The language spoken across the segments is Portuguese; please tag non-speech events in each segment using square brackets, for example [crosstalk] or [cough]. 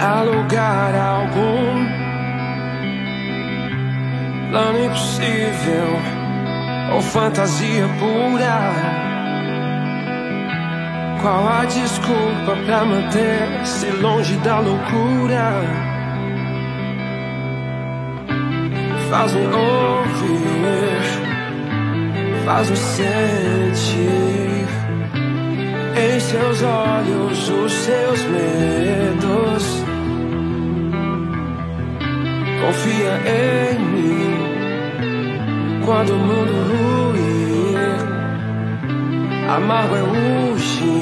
há lugar algum plano impossível ou fantasia pura. Qual a desculpa pra manter-se longe da loucura? Faz-me ouvir, faz-me sentir em seus olhos os seus medos. Confia em mim quando o mundo ruir. Amargo é o fim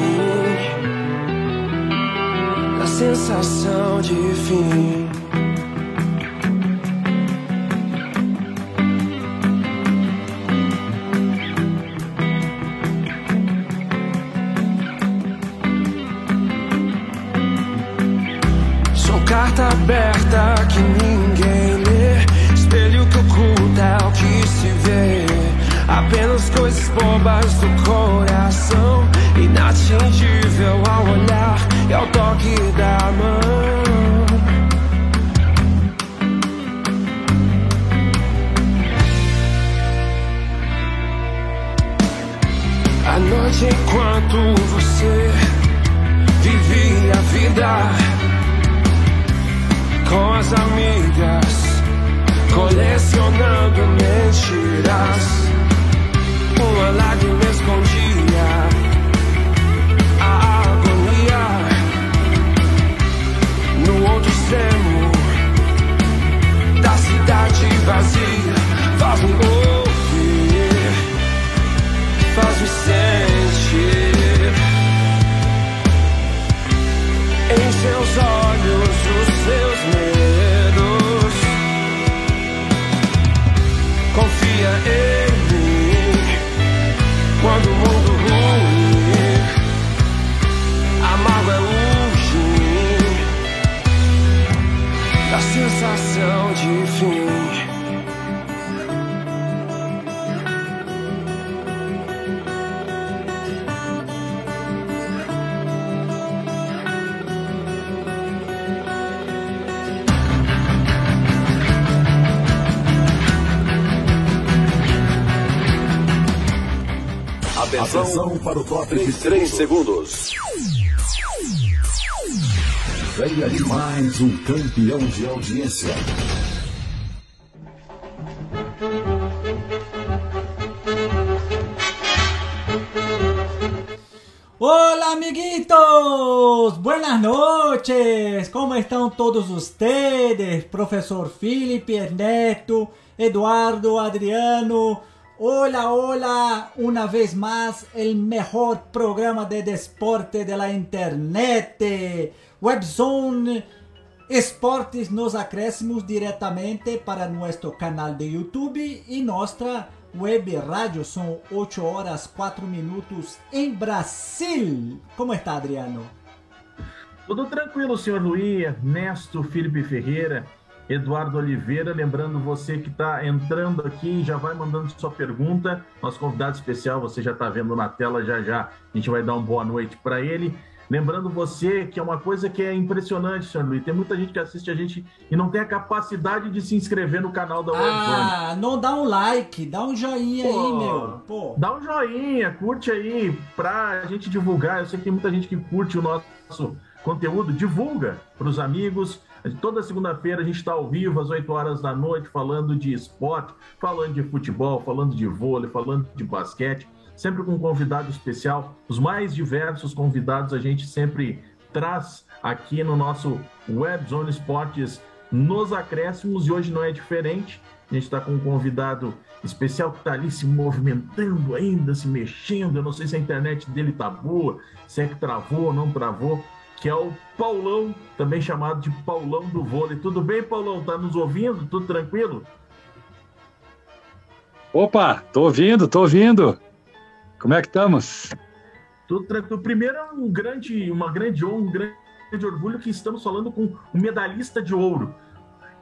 da sensação de fim. Sou carta aberta Apenas coisas bobas do coração. Inatingível ao olhar e ao toque da mão. A noite enquanto você vivia a vida com as amigas, colecionando mentiras. Uma lágrima escondia a agonia no outro extremo da cidade vazia. Faz-me ouvir, faz-me sentir em seus olhos os seus medos. Confia em sensação de fim. Atenção para o top de 3 segundos. Vem aí mais um campeão de audiência. Hola amiguitos, buenas noches, ¿cómo están todos ustedes? Profesor Felipe, Ernesto, Eduardo, Adriano. Hola, hola, una vez más el mejor programa de deporte de la internet. Webzone Esportes nos acréscimos diretamente para nuestro canal de YouTube y nuestra web rádio. São 8 horas 4 minutos em Brasil. Como está, Adriano? Tudo tranquilo, senhor Luiz, Ernesto, Felipe Ferreira, Eduardo Oliveira. Lembrando você que está entrando aqui, já vai mandando sua pergunta. Nosso convidado especial, você já está vendo na tela já já. A gente vai dar uma boa noite para ele. Lembrando você que é uma coisa que é impressionante, senhor Luiz. Tem muita gente que assiste a gente e não tem a capacidade de se inscrever no canal da Webzone. Ah, não dá um like, dá um joinha Pô, aí, meu. Pô. Dá um joinha, curte aí pra gente divulgar. Eu sei que tem muita gente que curte o nosso conteúdo. Divulga pros amigos. Toda segunda-feira a gente está ao vivo às 8 horas da noite falando de esporte, falando de futebol, falando de vôlei, falando de basquete, sempre com um convidado especial. Os mais diversos convidados a gente sempre traz aqui no nosso Web Zone Esportes nos acréscimos e hoje não é diferente. A gente está com um convidado especial que está ali se movimentando ainda, se mexendo. Eu não sei se a internet dele tá boa, se é que travou ou não travou, que é o Paulão, também chamado de Paulão do Vôlei. Tudo bem, Paulão? Tá nos ouvindo? Tudo tranquilo? Opa, tô ouvindo, tô ouvindo. Como é que estamos? Tudo tranquilo. Primeiro, é um grande, uma grande honra, um grande orgulho que estamos falando com um medalhista de ouro.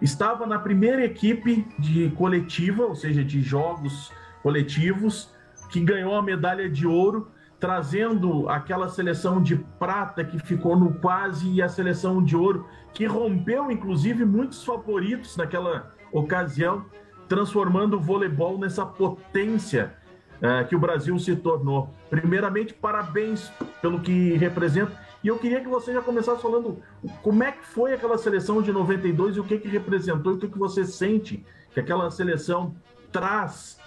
Estava na primeira equipe de coletiva, ou seja, de jogos coletivos, que ganhou a medalha de ouro. trazendo aquela seleção de prata que ficou no quase e a seleção de ouro, que rompeu, inclusive, muitos favoritos naquela ocasião, transformando o voleibol nessa potência uh, que o Brasil se tornou. Primeiramente, parabéns pelo que representa. E eu queria que você já começasse falando como é que foi aquela seleção de 92 e o que, que representou e o que, que você sente que aquela seleção traz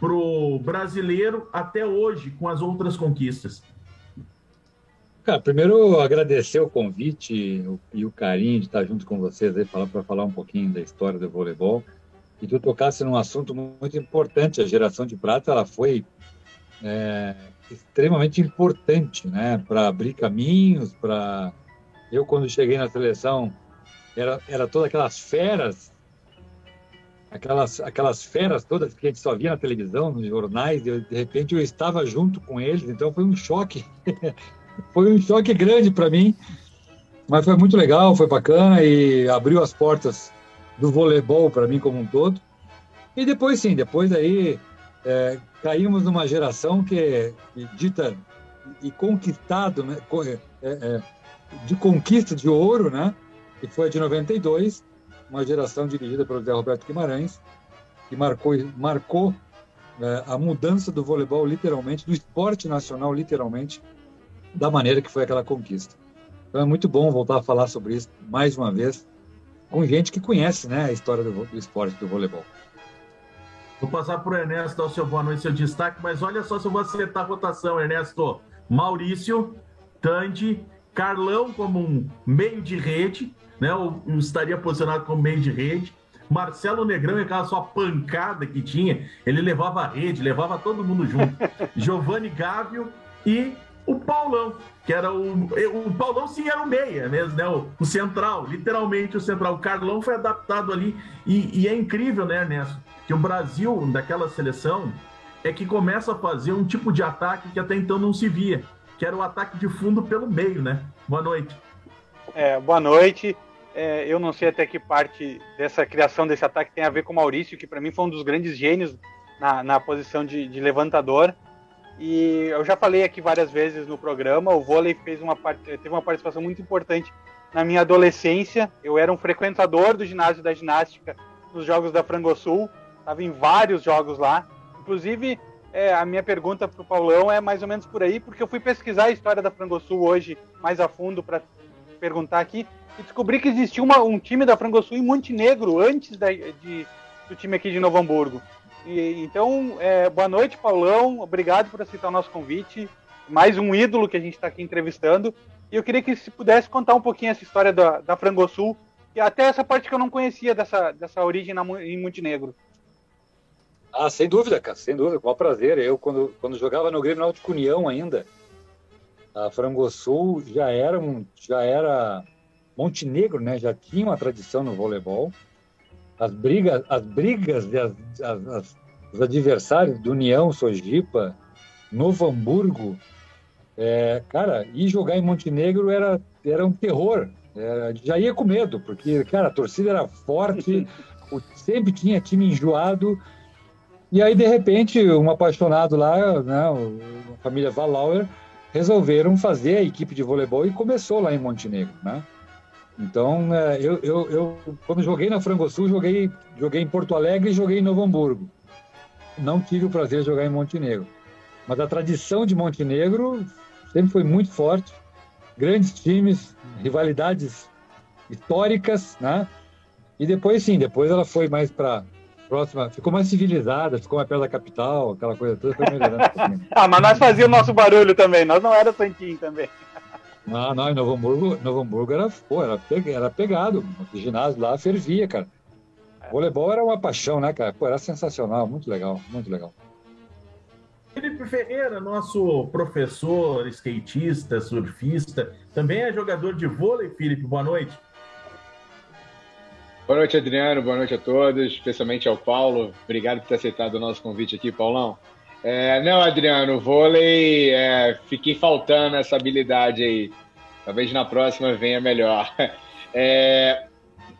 para o brasileiro até hoje com as outras conquistas? Cara, primeiro agradecer o convite e o carinho de estar junto com vocês aí para falar um pouquinho da história do voleibol. E tu tocasse num assunto muito importante. A geração de prata ela foi é, extremamente importante, né, para abrir caminhos. Para eu quando cheguei na seleção era era todas aquelas feras aquelas, aquelas feras todas que a gente só via na televisão, nos jornais, eu, de repente eu estava junto com eles, então foi um choque, [laughs] foi um choque grande para mim, mas foi muito legal, foi bacana e abriu as portas do voleibol para mim como um todo. E depois sim, depois aí é, caímos numa geração que, que dita e conquistado, né, é, é, de conquista de ouro, né, que foi a de 92, uma geração dirigida pelo Zé Roberto Guimarães, que marcou, marcou é, a mudança do voleibol, literalmente, do esporte nacional, literalmente, da maneira que foi aquela conquista. Então é muito bom voltar a falar sobre isso mais uma vez, com gente que conhece né, a história do, do esporte do voleibol. Vou passar para o Ernesto dar o seu boa noite, seu destaque, mas olha só se eu vou acertar a votação, Ernesto. Maurício, Tandy, Carlão como um meio de rede, né? Eu, estaria posicionado como meio de rede. Marcelo Negrão, aquela sua pancada que tinha, ele levava a rede, levava todo mundo junto. [laughs] Giovanni Gávio e o Paulão, que era o. O Paulão sim era o meia mesmo, né? O, o central, literalmente o central. O Carlão foi adaptado ali. E, e é incrível, né, Ernesto? Que o Brasil, daquela seleção, é que começa a fazer um tipo de ataque que até então não se via, que era o ataque de fundo pelo meio, né? Boa noite. É, boa noite. É, eu não sei até que parte dessa criação desse ataque tem a ver com o Maurício, que para mim foi um dos grandes gênios na, na posição de, de, levantador. E eu já falei aqui várias vezes no programa, o vôlei fez uma parte, teve uma participação muito importante na minha adolescência. Eu era um frequentador do ginásio da ginástica nos jogos da Frangosul, estava em vários jogos lá. Inclusive, é, a minha pergunta para o Paulão é mais ou menos por aí, porque eu fui pesquisar a história da Frangosul hoje mais a fundo para perguntar aqui e descobri que existia uma, um time da Frangosul em Montenegro antes da, de, do time aqui de Novo Hamburgo. Então, é, boa noite, Paulão. Obrigado por aceitar o nosso convite. Mais um ídolo que a gente está aqui entrevistando. E eu queria que se pudesse contar um pouquinho essa história da, da Frangosul, e até essa parte que eu não conhecia dessa, dessa origem na, em Montenegro. Ah, sem dúvida, cara, sem dúvida, com prazer. Eu, quando, quando jogava no Grêmio Náutico União ainda, a Frangosul já era, um, já era Montenegro, né, já tinha uma tradição no voleibol. As brigas, as brigas as, as, as, os adversários do União, Sojipa, Novo Hamburgo, é, cara, ir jogar em Montenegro era, era um terror. É, já ia com medo, porque, cara, a torcida era forte, [laughs] sempre tinha time enjoado. E aí, de repente, um apaixonado lá, né, a família Valauer, resolveram fazer a equipe de voleibol e começou lá em Montenegro, né? Então, é, eu, eu, eu, quando joguei na Frangosul, joguei, joguei em Porto Alegre e joguei em Novo Hamburgo. Não tive o prazer de jogar em Montenegro. Mas a tradição de Montenegro sempre foi muito forte. Grandes times, rivalidades históricas, né? E depois, sim, depois ela foi mais para próxima, ficou mais civilizada, ficou mais perto da capital, aquela coisa toda, [laughs] ah, mas nós fazíamos nosso barulho também, nós não era santinho também. Não, não, em Novo Hamburgo, Novo Hamburgo era, pô, era, era pegado. O ginásio lá fervia, cara. O voleibol era uma paixão, né, cara? Pô, era sensacional, muito legal, muito legal. Felipe Ferreira, nosso professor, skatista, surfista, também é jogador de vôlei, Felipe, boa noite. Boa noite, Adriano, boa noite a todos, especialmente ao Paulo. Obrigado por ter aceitado o nosso convite aqui, Paulão. É, não, Adriano, vôlei, é, fiquei faltando essa habilidade aí. Talvez na próxima venha melhor. [laughs] É,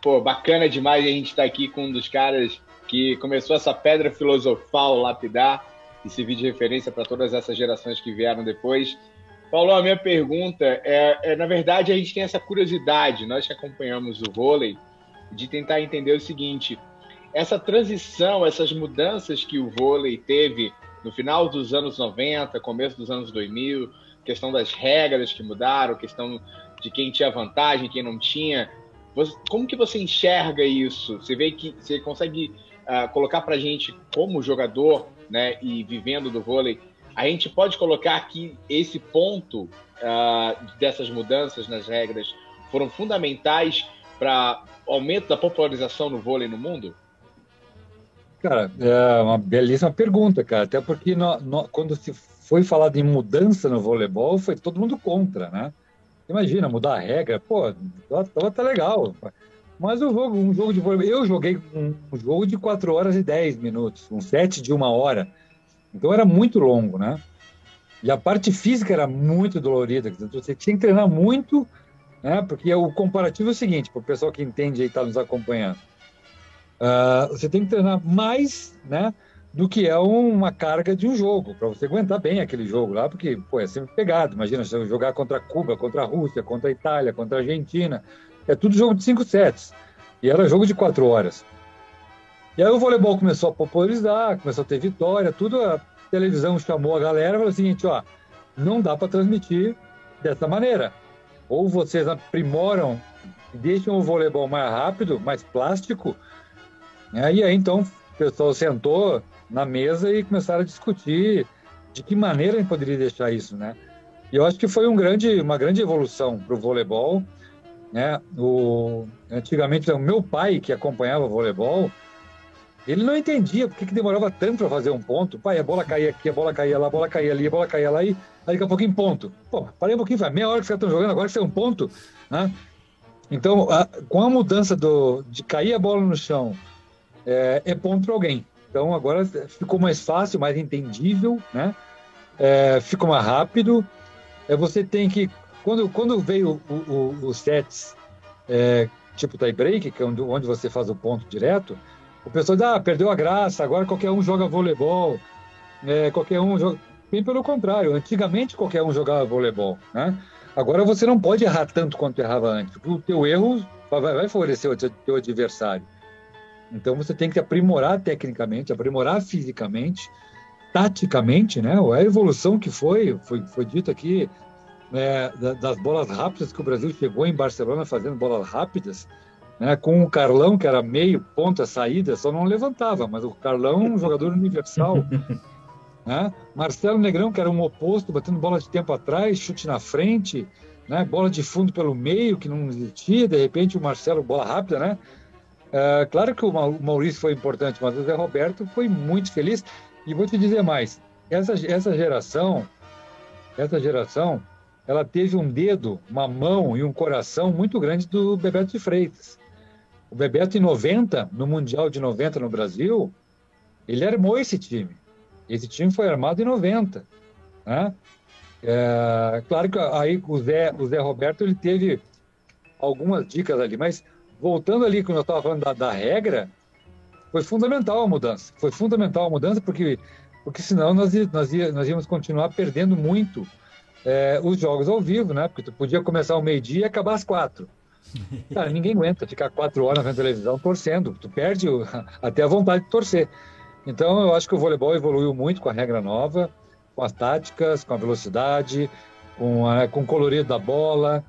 pô, bacana demais a gente estar tá aqui com um dos caras que começou essa pedra filosofal lapidar, e servir de referência para todas essas gerações que vieram depois. Paulo, a minha pergunta é, é, na verdade, a gente tem essa curiosidade, nós que acompanhamos o vôlei, de tentar entender o seguinte: essa transição, essas mudanças que o vôlei teve no final dos anos 90, começo dos anos 2000, questão das regras que mudaram, questão de quem tinha vantagem, quem não tinha. Como que você enxerga isso? Você vê que você consegue uh, colocar para gente como jogador, né, e vivendo do vôlei, a gente pode colocar aqui esse ponto uh, dessas mudanças nas regras foram fundamentais para aumento da popularização no vôlei no mundo? Cara, é uma belíssima pergunta, cara. Até porque no, no, quando se foi falado em mudança no voleibol, foi todo mundo contra, né? Imagina, mudar a regra, pô, tá, tá legal. Mas o jogo, um jogo de voleibol, eu joguei um, jogo de 4 horas e 10 minutos, um set de uma hora. Então era muito longo, né? E a parte física era muito dolorida. Você tinha que treinar muito, né? Porque o comparativo é o seguinte, para o pessoal que entende e está nos acompanhando. Uh, você tem que treinar mais, né? Do que é uma carga de um jogo, para você aguentar bem aquele jogo lá, porque pô, é sempre pegado. Imagina você jogar contra Cuba, contra a Rússia, contra a Itália, contra a Argentina. É tudo jogo de cinco sets. E era jogo de quatro horas. E aí o voleibol começou a popularizar, começou a ter vitória, tudo. A televisão chamou a galera e falou o seguinte: ó, não dá para transmitir dessa maneira. Ou vocês aprimoram, deixam o voleibol mais rápido, mais plástico, né? E aí, então, o pessoal sentou na mesa e começaram a discutir de que maneira a gente poderia deixar isso, né? E eu acho que foi um grande, uma grande evolução para o voleibol, né? O, antigamente, o meu pai, que acompanhava o voleibol, ele não entendia por que, demorava tanto para fazer um ponto. Pai, a bola caía aqui, a bola caía lá, a bola caía ali, a bola caía lá, e aí daqui a pouquinho ponto. Pô, parei um pouquinho, vai meia hora que vocês estão jogando, agora você é um ponto, né? Então, a, com a mudança do, de cair a bola no chão é, é ponto para alguém. Então agora ficou mais fácil, mais entendível, né? É, ficou mais rápido. É, você tem que quando quando veio os sets é, tipo tie break, que é onde, onde você faz o ponto direto, o pessoal diz, ah, perdeu a graça. Agora qualquer um joga voleibol, é, qualquer um joga. Bem pelo contrário, antigamente qualquer um jogava voleibol, né? Agora você não pode errar tanto quanto errava antes, porque o teu erro vai, vai favorecer o teu adversário. Então você tem que aprimorar tecnicamente, aprimorar fisicamente, taticamente, né? A evolução que foi, foi, foi dito aqui, né, das bolas rápidas que o Brasil chegou em Barcelona fazendo bolas rápidas, né, com o Carlão, que era meio ponta saída, só não levantava, mas o Carlão um jogador universal. [laughs] né? Marcelo Negrão, que era um oposto, batendo bola de tempo atrás, chute na frente, né? bola de fundo pelo meio, que não existia, de repente o Marcelo, bola rápida, né? É, claro que o Maurício foi importante, mas o Zé Roberto foi muito feliz. E vou te dizer mais: essa, essa geração, essa geração, ela teve um dedo, uma mão e um coração muito grande do Bebeto de Freitas. O Bebeto, em 90, no Mundial de 90 no Brasil, ele armou esse time. Esse time foi armado em 90. Né? É, claro que aí o Zé, o Zé Roberto ele teve algumas dicas ali, mas voltando ali, quando eu estava falando da, da, regra, foi fundamental a mudança. Foi fundamental a mudança porque, porque senão nós, nós, nós íamos continuar perdendo muito é, os jogos ao vivo, né? Porque tu podia começar ao meio-dia e acabar às quatro. [laughs] Cara, ninguém aguenta ficar quatro horas na televisão torcendo. Tu perde o, [laughs] até a vontade de torcer. Então, eu acho que o voleibol evoluiu muito com a regra nova, com as táticas, com a velocidade, com, a, com o colorido da bola,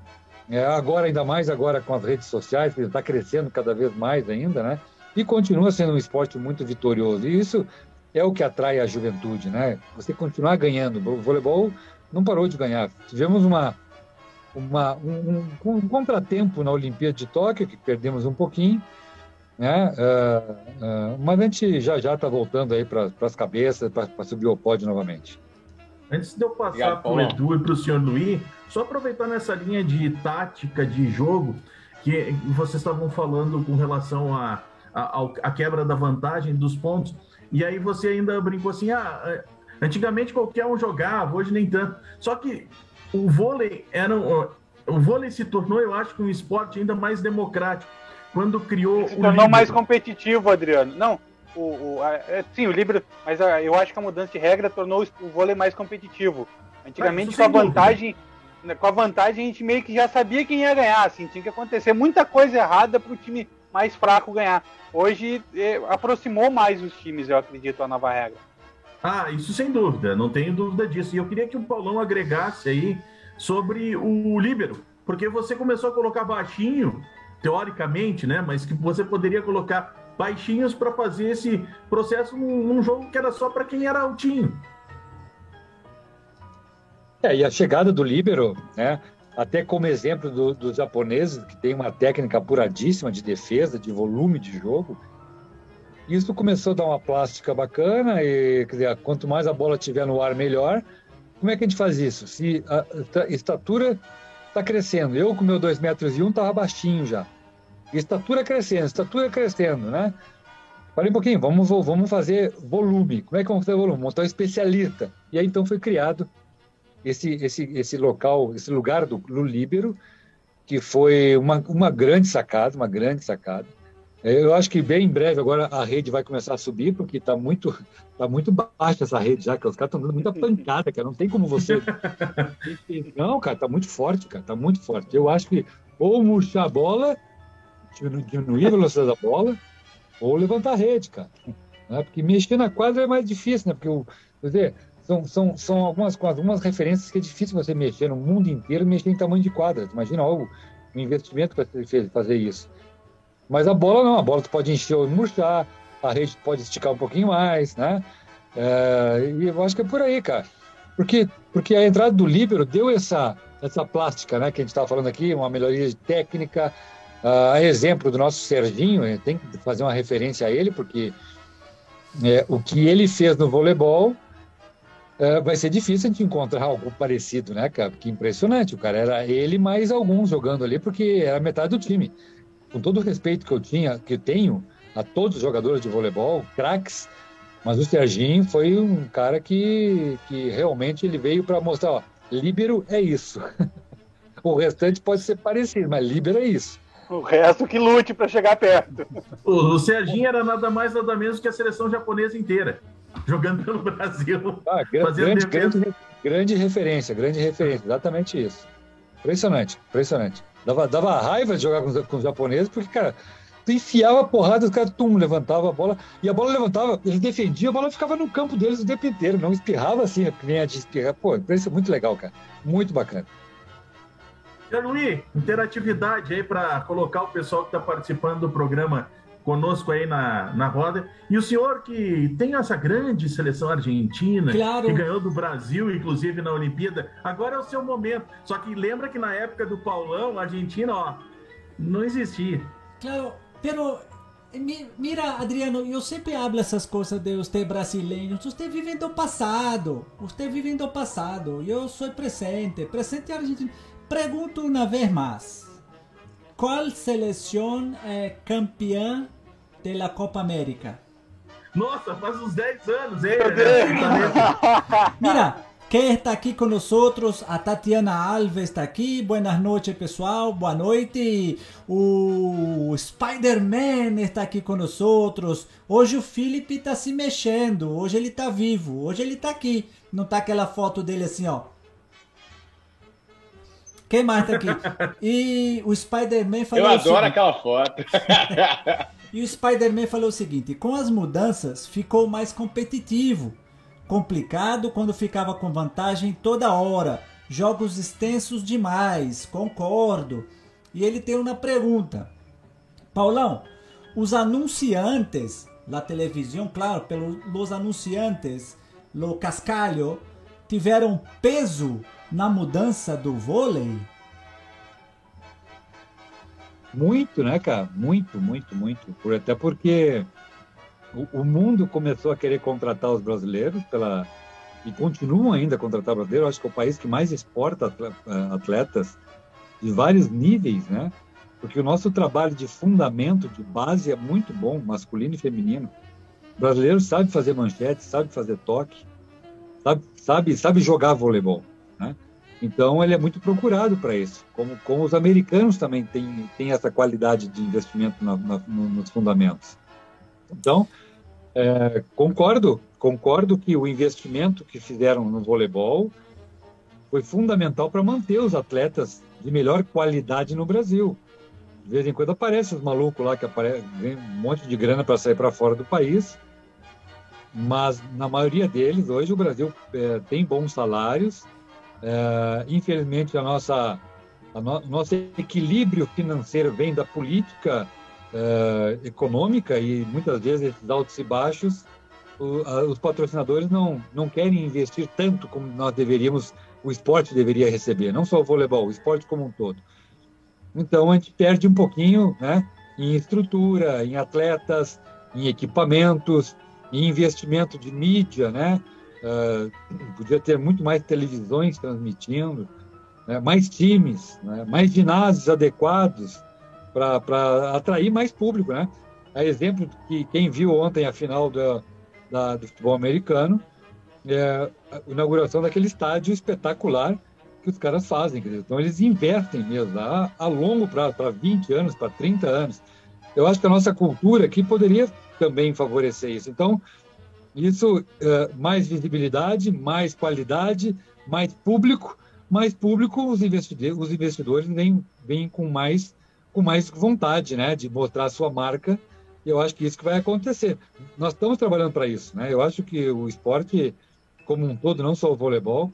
é, agora, ainda mais agora com as redes sociais, que está crescendo cada vez mais ainda, né? E continua sendo um esporte muito vitorioso. E isso é o que atrai a juventude, né? Você continuar ganhando. O voleibol não parou de ganhar. Tivemos uma, uma, um, um, um contratempo na Olimpíada de Tóquio, que perdemos um pouquinho, né? Uh, uh, mas a gente já já está voltando aí para as cabeças, para subir o pódio novamente. Antes de eu passar para o Edu e para o senhor Luiz, só aproveitando essa linha de tática de jogo que vocês estavam falando com relação à a, a, a, quebra da vantagem dos pontos, e aí você ainda brincou assim: ah, é, antigamente qualquer um jogava, hoje nem tanto. Só que o vôlei era. O vôlei se tornou, eu acho, um esporte ainda mais democrático. Quando criou. Se tornou mais competitivo, Adriano. Não, o, o a, é, sim, o líbero, mas a, eu acho que a mudança de regra tornou o vôlei mais competitivo. Antigamente, com a vantagem, né, com a vantagem, a gente meio que já sabia quem ia ganhar, assim, tinha que acontecer muita coisa errada para o time mais fraco ganhar. Hoje é, aproximou mais os times, eu acredito, a nova regra. Ah, isso sem dúvida, não tenho dúvida disso. E eu queria que o Paulão agregasse aí sobre o líbero, porque você começou a colocar baixinho, teoricamente, né? Mas que você poderia colocar baixinhos para fazer esse processo num, num, jogo que era só para quem era altinho. É, e a chegada do líbero, né? Até como exemplo dos do japoneses, que tem uma técnica apuradíssima de defesa, de volume de jogo, isso começou a dar uma plástica bacana e, dizer, quanto mais a bola tiver no ar, melhor. Como é que a gente faz isso? Se a estatura está crescendo, eu com meu 2 metros e um estava baixinho já. Estatura crescendo, estatura crescendo, né? Falei um pouquinho, vamos, vamos fazer volume. Como é que vamos fazer volume? Montar um especialista. E aí então foi criado esse, esse, esse local, esse lugar do, do Líbero, que foi uma, uma grande sacada, uma grande sacada. É, eu acho que bem em breve agora a rede vai começar a subir, porque está muito, tá muito baixa essa rede já, que os caras estão dando muita pancada, cara. Não tem como você. [laughs] Não, cara, tá muito forte, cara, tá muito forte. Eu acho que ou murchar a bola, diminuir a velocidade da bola, ou levantar a rede, cara. Né? Porque mexer na quadra é mais difícil, né? Porque o, quer dizer, são, são, são algumas, algumas referências que é difícil você mexer no mundo inteiro, mexer em tamanho de quadra. Imagina algo, um investimento para fazer isso. Mas a bola não, a bola tu pode encher ou murchar, a rede pode esticar um pouquinho mais, né? É, e eu acho que é por aí, cara. Porque, porque a entrada do líbero deu essa, essa plástica, né? Que a gente estava falando aqui, uma melhoria técnica. Uh, a exemplo do nosso Serginho, tem que fazer uma referência a ele, porque é, o que ele fez no voleibol é, vai ser difícil a gente encontrar algo parecido, né, cara? Que impressionante. O cara era ele mais alguns jogando ali, porque era metade do time com todo o respeito que eu tinha, que eu tenho a todos os jogadores de voleibol, craques, mas o Serginho foi um cara que, que realmente ele veio para mostrar, ó, líbero é isso. [laughs] o restante pode ser parecido, mas líbero é isso. O resto que lute para chegar perto. O, o Serginho era nada mais nada menos que a seleção japonesa inteira, jogando pelo Brasil. Ah, grande, grande, grande referência, grande referência, exatamente isso. Impressionante, impressionante. Dava, dava raiva de jogar com, com os japoneses, porque, cara, tu enfiava a porrada, os caras, tum, levantava a bola, e a bola levantava, eles defendiam, a bola ficava no campo deles o tempo inteiro, não espirrava assim, que nem a de espirrar. Pô, isso é muito legal, cara. Muito bacana. Luiz, interatividade aí para colocar o pessoal que está participando do programa conosco aí na, na roda. E o senhor que tem essa grande seleção argentina, claro. que ganhou do Brasil, inclusive na Olimpíada, agora é o seu momento. Só que lembra que na época do Paulão, a Argentina, ó, não existia. Claro, pero Mira, Adriano, eu sempre hablo essas coisas de você brasileiro. Você vive do passado. Você vive do passado. Eu sou presente. Presente argentino. Pergunto uma vez mais. ¿Cuál selección é campeã da Copa América? Nossa, faz uns 10 anos, hein? [laughs] Mira, quem está aqui com nós? A Tatiana Alves está aqui. Buenas noites, pessoal. Boa noite. O Spider-Man está aqui com nós. Hoje o Felipe está se mexendo. Hoje ele está vivo. Hoje ele está aqui. Não tá aquela foto dele assim, ó quem mais tá aqui? E o Spider-Man falou. Eu adoro aquela foto. [laughs] e o Spider-Man falou o seguinte: com as mudanças ficou mais competitivo. Complicado quando ficava com vantagem toda hora. Jogos extensos demais, concordo. E ele tem uma pergunta. Paulão, os anunciantes da televisão, claro, pelos anunciantes, lo cascalho, tiveram peso na mudança do vôlei? Muito, né, cara? Muito, muito, muito. Por, até porque o, o, mundo começou a querer contratar os brasileiros pela e continuam ainda a contratar brasileiros. Acho que é o país que mais exporta eh, atletas de vários níveis, né? Porque o nosso trabalho de fundamento, de base é muito bom, masculino e feminino. O brasileiro sabe fazer manchete, sabe fazer toque, sabe, sabe, sabe jogar voleibol. Né? Então ele é muito procurado para isso, como, como os americanos também têm, têm essa qualidade de investimento na, na, nos fundamentos. Então É, concordo, concordo que o investimento que fizeram no voleibol foi fundamental para manter os atletas de melhor qualidade no Brasil. De vez em quando aparece os malucos lá que aparece, um monte de grana para sair para fora do país, mas na maioria deles hoje o Brasil é, tem bons salários. É, infelizmente a nossa a no, nosso equilíbrio financeiro vem da política é, econômica e muitas vezes esses altos e baixos o, a, os patrocinadores não não querem investir tanto como nós deveríamos o esporte deveria receber, não só o voleibol, o esporte como um todo. Então a gente perde um pouquinho, né, em estrutura, em atletas, em equipamentos, em investimento de mídia, né? Uh, podia ter muito mais televisões transmitindo, né? mais times, né? mais ginásios adequados para atrair mais público, né? É exemplo que quem viu ontem a final da, da, do futebol americano, é a inauguração daquele estádio espetacular que os caras fazem. Então, eles invertem mesmo a, a longo prazo, para 20 anos, para 30 anos. Eu acho que a nossa cultura aqui poderia também favorecer isso. Então, isso, é, mais visibilidade, mais qualidade, mais público, mais público, os investidores, os investidores vêm, vêm com, mais, com mais vontade né, de mostrar a sua marca e eu acho que isso que vai acontecer. Nós estamos trabalhando para isso. Né? Eu acho que o esporte como um todo, não só o voleibol,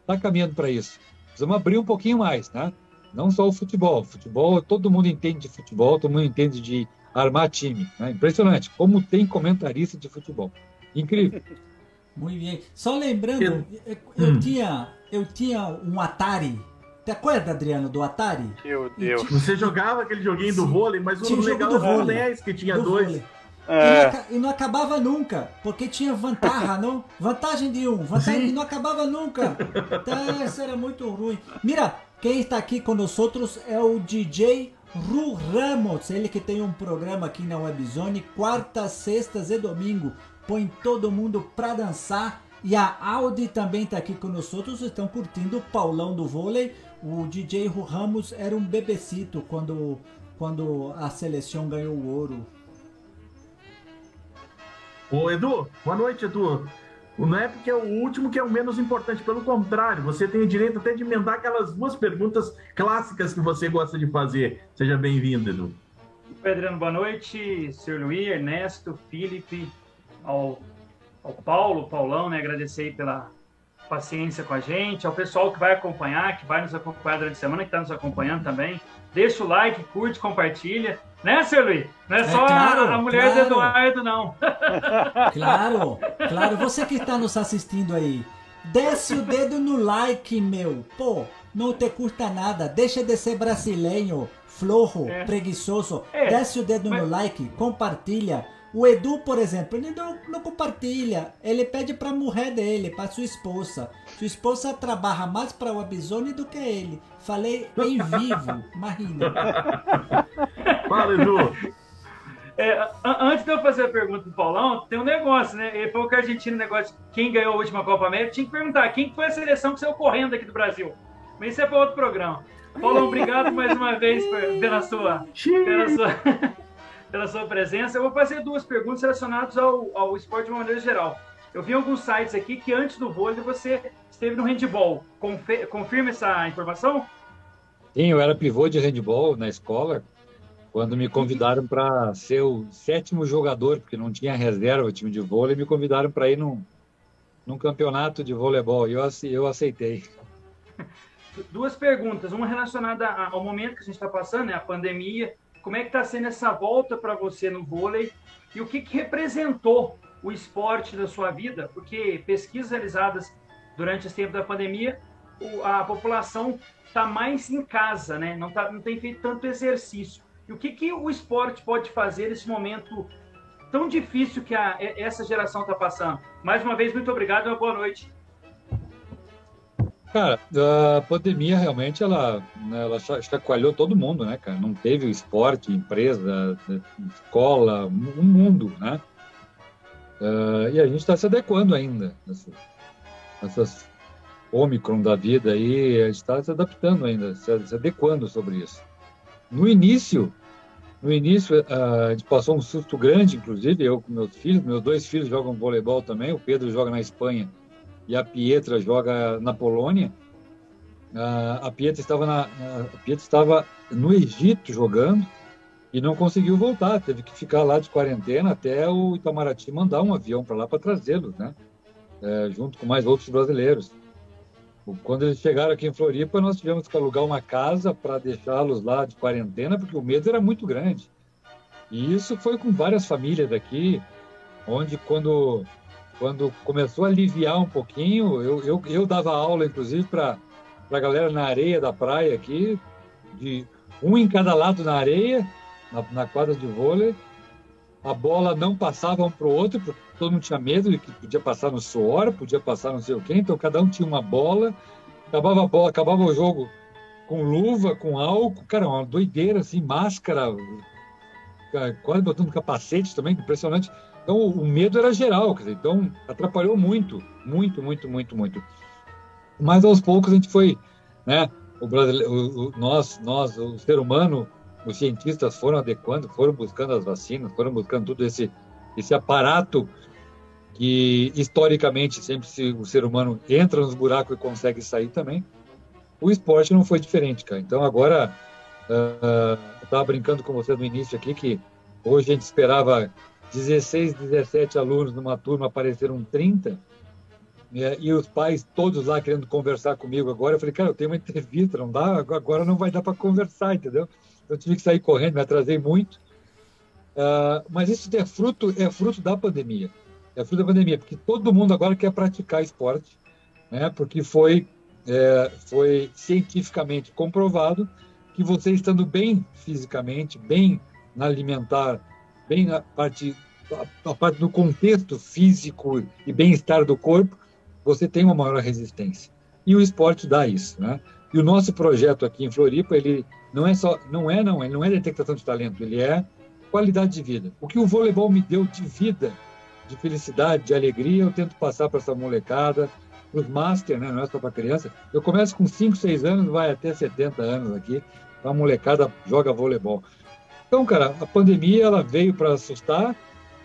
está caminhando para isso. Precisamos abrir um pouquinho mais, né? Não só o futebol. Futebol, todo mundo entende de futebol, todo mundo entende de armar time. Né? Impressionante como tem comentarista de futebol. Incrível. Muito bem. Só lembrando, eu, eu, eu hum. tinha, eu tinha um Atari. Te acorda, Adriano, do Atari? Meu Deus. Você jogava aquele joguinho do vôlei, mas o legal era o NES, que tinha dois. Vôlei. É. E, não, e, não, acabava nunca, porque tinha vantagem, não? Vantagem de um, vantagem e não acabava nunca. Então, isso era muito ruim. Mira, quem está aqui com nós é o DJ Ru Ramos, ele que tem um programa aqui na Webzone, quartas, sextas e domingo. Põe todo mundo pra dançar. E a Audi também está aqui com nós estão curtindo o Paulão do vôlei. O DJ Ru Ramos era um bebecito quando, quando a seleção ganhou o ouro Ô, Edu, boa noite, Edu. Não é porque é o último que é o menos importante, pelo contrário, você tem o direito até de emendar aquelas duas perguntas clássicas que você gosta de fazer. Seja bem-vindo, Edu. Pedrano, boa noite, senhor Luiz, Ernesto, Felipe, ao, ao Paulo, Paulão, né? Agradecer aí pela paciência com a gente, ao pessoal que vai acompanhar, que vai nos acompanhar durante a semana, que está nos acompanhando também. Deixa o like, curte, compartilha. Né, seu Luiz? Não é, é só claro, a, mulher claro. do Eduardo, não. [laughs] Claro, claro. Você que está nos assistindo aí, desce o dedo no like, meu. Pô, não te custa nada. Deixa de ser brasileiro, florro, é. preguiçoso. É. Desce o dedo Mas... no like, compartilha. O Edu, por exemplo, ele não, não compartilha. Ele pede pra mulher dele, pra sua esposa. Sua esposa trabalha mais pra Webzone do que ele. Falei em vivo, imagina. [laughs] Fala, Edu. É, antes de eu fazer a pergunta do Paulão, tem um negócio, né? Ele falou que a Argentina, negócio quem ganhou a última Copa América, tinha que perguntar quem foi a seleção que saiu correndo aqui do Brasil. Mas isso é para outro programa. Paulão, obrigado mais uma vez pela sua, pela sua, [laughs] pela sua presença. Eu vou fazer duas perguntas relacionadas ao, ao esporte de uma maneira geral. Eu vi alguns sites aqui que antes do vôlei você esteve no handball. Confirma essa informação? Sim, eu era pivô de handball na escola, quando me convidaram para ser o sétimo jogador, porque não tinha reserva o time de vôlei, me convidaram para ir num, num campeonato de voleibol e eu, eu aceitei. [laughs] Duas perguntas, uma relacionada ao momento que a gente está passando, né, a pandemia. Como é que está sendo essa volta para você no vôlei e o que, que representou o esporte da sua vida? Porque pesquisas realizadas durante esse tempo da pandemia, a população está mais em casa, né? Não, tá, não tem feito tanto exercício. E o que, que o esporte pode fazer nesse momento tão difícil que a, essa geração está passando? Mais uma vez, muito obrigado e uma boa noite. Cara, a pandemia realmente ela, né, ela chacoalhou todo mundo, né, cara? Não teve esporte, empresa, escola, o mundo, né? Uh, e a gente está se adequando ainda. Essas, essas Omicron da vida aí, a gente está se adaptando ainda, se adequando sobre isso. No início, no início, a gente passou um susto grande, inclusive, eu com meus filhos. Meus dois filhos jogam voleibol também. O Pedro joga na Espanha e a Pietra joga na Polônia. A Pietra estava, na, a Pietra estava no Egito jogando e não conseguiu voltar. Teve que ficar lá de quarentena até o Itamaraty mandar um avião para lá para trazê-los, né? É, junto com mais outros brasileiros. Quando eles chegaram aqui em Floripa, nós tivemos que alugar uma casa para deixá-los lá de quarentena, porque o medo era muito grande. E isso foi com várias famílias daqui, onde quando, quando começou a aliviar um pouquinho, eu, eu, eu dava aula, inclusive, para a galera na areia da praia aqui, de um em cada lado na areia, na, na quadra de vôlei. A bola não passava um para o outro, todo mundo tinha medo de que podia passar no suor, podia passar não sei o quê, então cada um tinha uma bola, acabava a bola, acabava o jogo com luva, com álcool, cara, uma doideira, assim, máscara, quase botando capacete também, impressionante. Então o medo era geral, dizer, então atrapalhou muito, muito, muito, muito, muito. Mas aos poucos a gente foi, né, o brasileiro, o, o, nós, nós, o ser humano, os cientistas foram adequando, foram buscando as vacinas, foram buscando tudo esse esse aparato que historicamente sempre se o ser humano entra nos buracos e consegue sair também. O esporte não foi diferente, cara. Então agora uh, eu estava brincando com você no início aqui que hoje a gente esperava 16, 17 alunos numa turma, apareceram 30 né? e os pais todos lá querendo conversar comigo agora. Eu falei, cara, eu tenho uma entrevista, não dá, agora não vai dar para conversar, entendeu? Eu tive que sair correndo, me atrasei muito. Uh, mas isso é fruto, é fruto da pandemia é fruto da pandemia, porque todo mundo agora quer praticar esporte, né? Porque foi é, foi cientificamente comprovado que você estando bem fisicamente, bem na alimentar, bem na parte a, a parte do contexto físico e bem-estar do corpo, você tem uma maior resistência. E o esporte dá isso, né? E o nosso projeto aqui em Floripa, ele não é só, não é não, ele não é detectação de talento, ele é qualidade de vida. O que o voleibol me deu de vida de felicidade, de alegria, eu tento passar para essa molecada, para os master, né? Não é só para criança. Eu começo com 5, 6 anos, vai até 70 anos aqui, a molecada joga voleibol. Então, cara, a pandemia ela veio para assustar,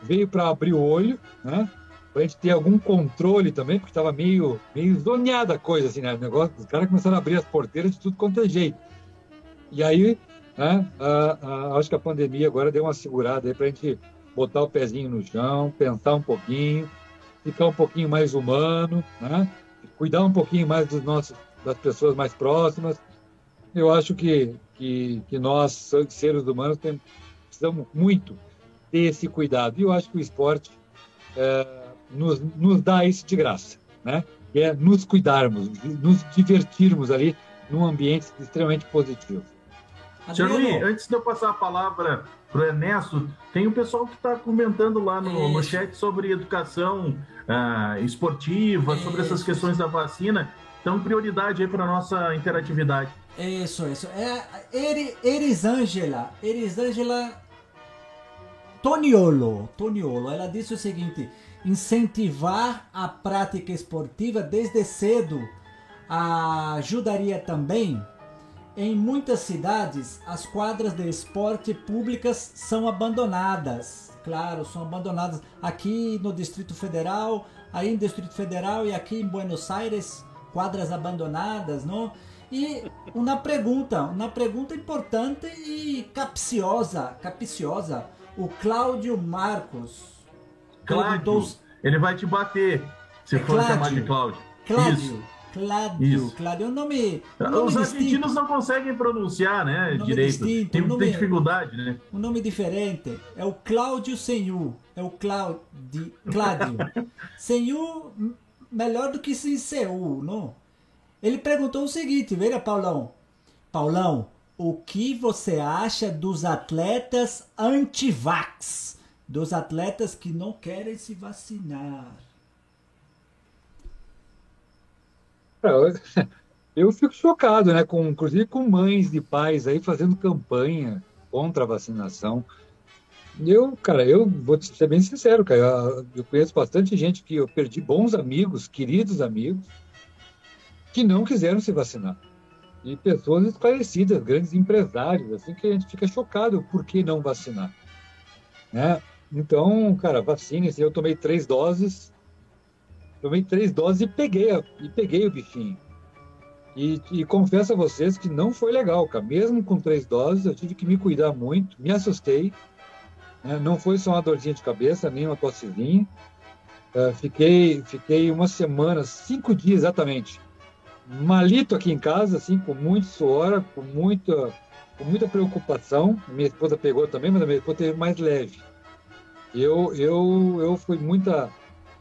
veio para abrir o olho, né? Para a gente ter algum controle também, porque estava meio, meio zoneada a coisa, assim, né? O negócio, os caras começaram a abrir as porteiras de tudo quanto é jeito. E aí, né, a, a, acho que a pandemia agora deu uma segurada para a gente botar o pezinho no chão, pensar um pouquinho, ficar um pouquinho mais humano, né? cuidar um pouquinho mais dos nossos, das pessoas mais próximas. Eu acho que, que, que nós, seres humanos, tem, precisamos muito ter esse cuidado. E eu acho que o esporte é, nos, nos dá isso de graça, né? Que é nos cuidarmos, nos divertirmos ali num ambiente extremamente positivo. Charlie, antes de eu passar a palavra para o Ernesto, tem o um pessoal que está comentando lá no, no, chat sobre educação uh, esportiva, sobre essas questões da vacina. Então, prioridade aí para a nossa interatividade. Isso, isso. É, Erisângela, Erisângela Toniolo, Toniolo, ela disse o seguinte: incentivar a prática esportiva desde cedo ajudaria também em muitas cidades, as quadras de esporte públicas são abandonadas. Claro, são abandonadas aqui no Distrito Federal, aí no Distrito Federal e aqui em Buenos Aires, quadras abandonadas, não? E uma pergunta, uma pergunta importante e capciosa, capciosa. O Cláudio Marcos. Cláudio, ele vai te bater se é for Cláudio, chamar de Cláudio. Cláudio. Isso. Cláudio. Cláudio é um nome. Nome Os argentinos não conseguem pronunciar, né? Um direito. Distinto, tem, um nome, tem dificuldade, né? Um nome diferente. É o Cláudio Senhu. É o Cláudio. Cláudio. [laughs] Senhu, melhor do que sem CU, não? Ele perguntou o seguinte, veja, Paulão. Paulão, o que você acha dos atletas anti-vax? Dos atletas que não querem se vacinar? [laughs] Eu fico chocado, né? Com, inclusive com mães de pais aí fazendo campanha contra a vacinação. Eu, cara, eu vou ser bem sincero, cara. Eu conheço bastante gente que eu perdi bons amigos, queridos amigos, que não quiseram se vacinar. e pessoas esclarecidas, grandes empresários, assim que a gente fica chocado por que não vacinar, né? Então, cara, vacine-se. Eu tomei três doses, tomei três doses e peguei, e peguei o bichinho. E, e, confesso a vocês que não foi legal, cara. Mesmo com três doses, eu tive que me cuidar muito, me assustei. Né? Não foi só uma dorzinha de cabeça, nem uma tossezinha. Uh, fiquei, fiquei uma semana, cinco dias exatamente, malito aqui em casa, assim, com muito suor, com muita, com muita preocupação. Minha esposa pegou também, mas a minha esposa teve mais leve. Eu, eu, eu fui muita,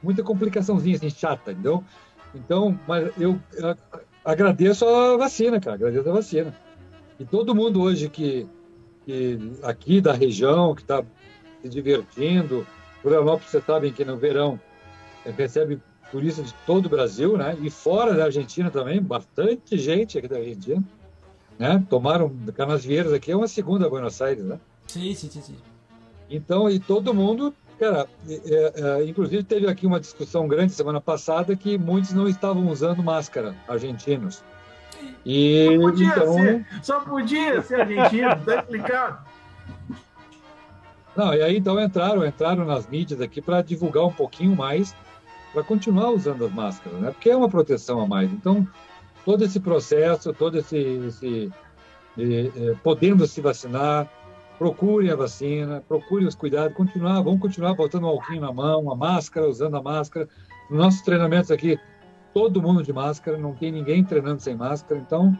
muita complicaçãozinha, assim, chata, entendeu? Então, mas eu agradeço a vacina, cara, agradeço a vacina. E todo mundo hoje que, que aqui da região, que está se divertindo, Florianópolis, vocês sabem que no verão recebe turista de todo o Brasil, né? E fora da Argentina também, bastante gente aqui da Argentina, né? Tomaram Canasvieiras aqui, é uma segunda Buenos Aires, né? Sim, sim, sim, sim. Então, e todo mundo, cara, é, é, inclusive teve aqui uma discussão grande semana passada que muitos não estavam usando máscara, argentinos. E só podia então... ser, só podia ser argentino, tá explicado. Não, e aí então entraram, entraram nas mídias aqui para divulgar um pouquinho mais para continuar usando as máscaras, né? Porque é uma proteção a mais. Então, todo esse processo, todo esse, esse eh, eh, podendo se vacinar, procure a vacina, procure os cuidados, continuar, vamos continuar botando um alquinho na mão, a máscara, usando a máscara. Nos nossos treinamentos aqui, todo mundo de máscara, não tem ninguém treinando sem máscara, então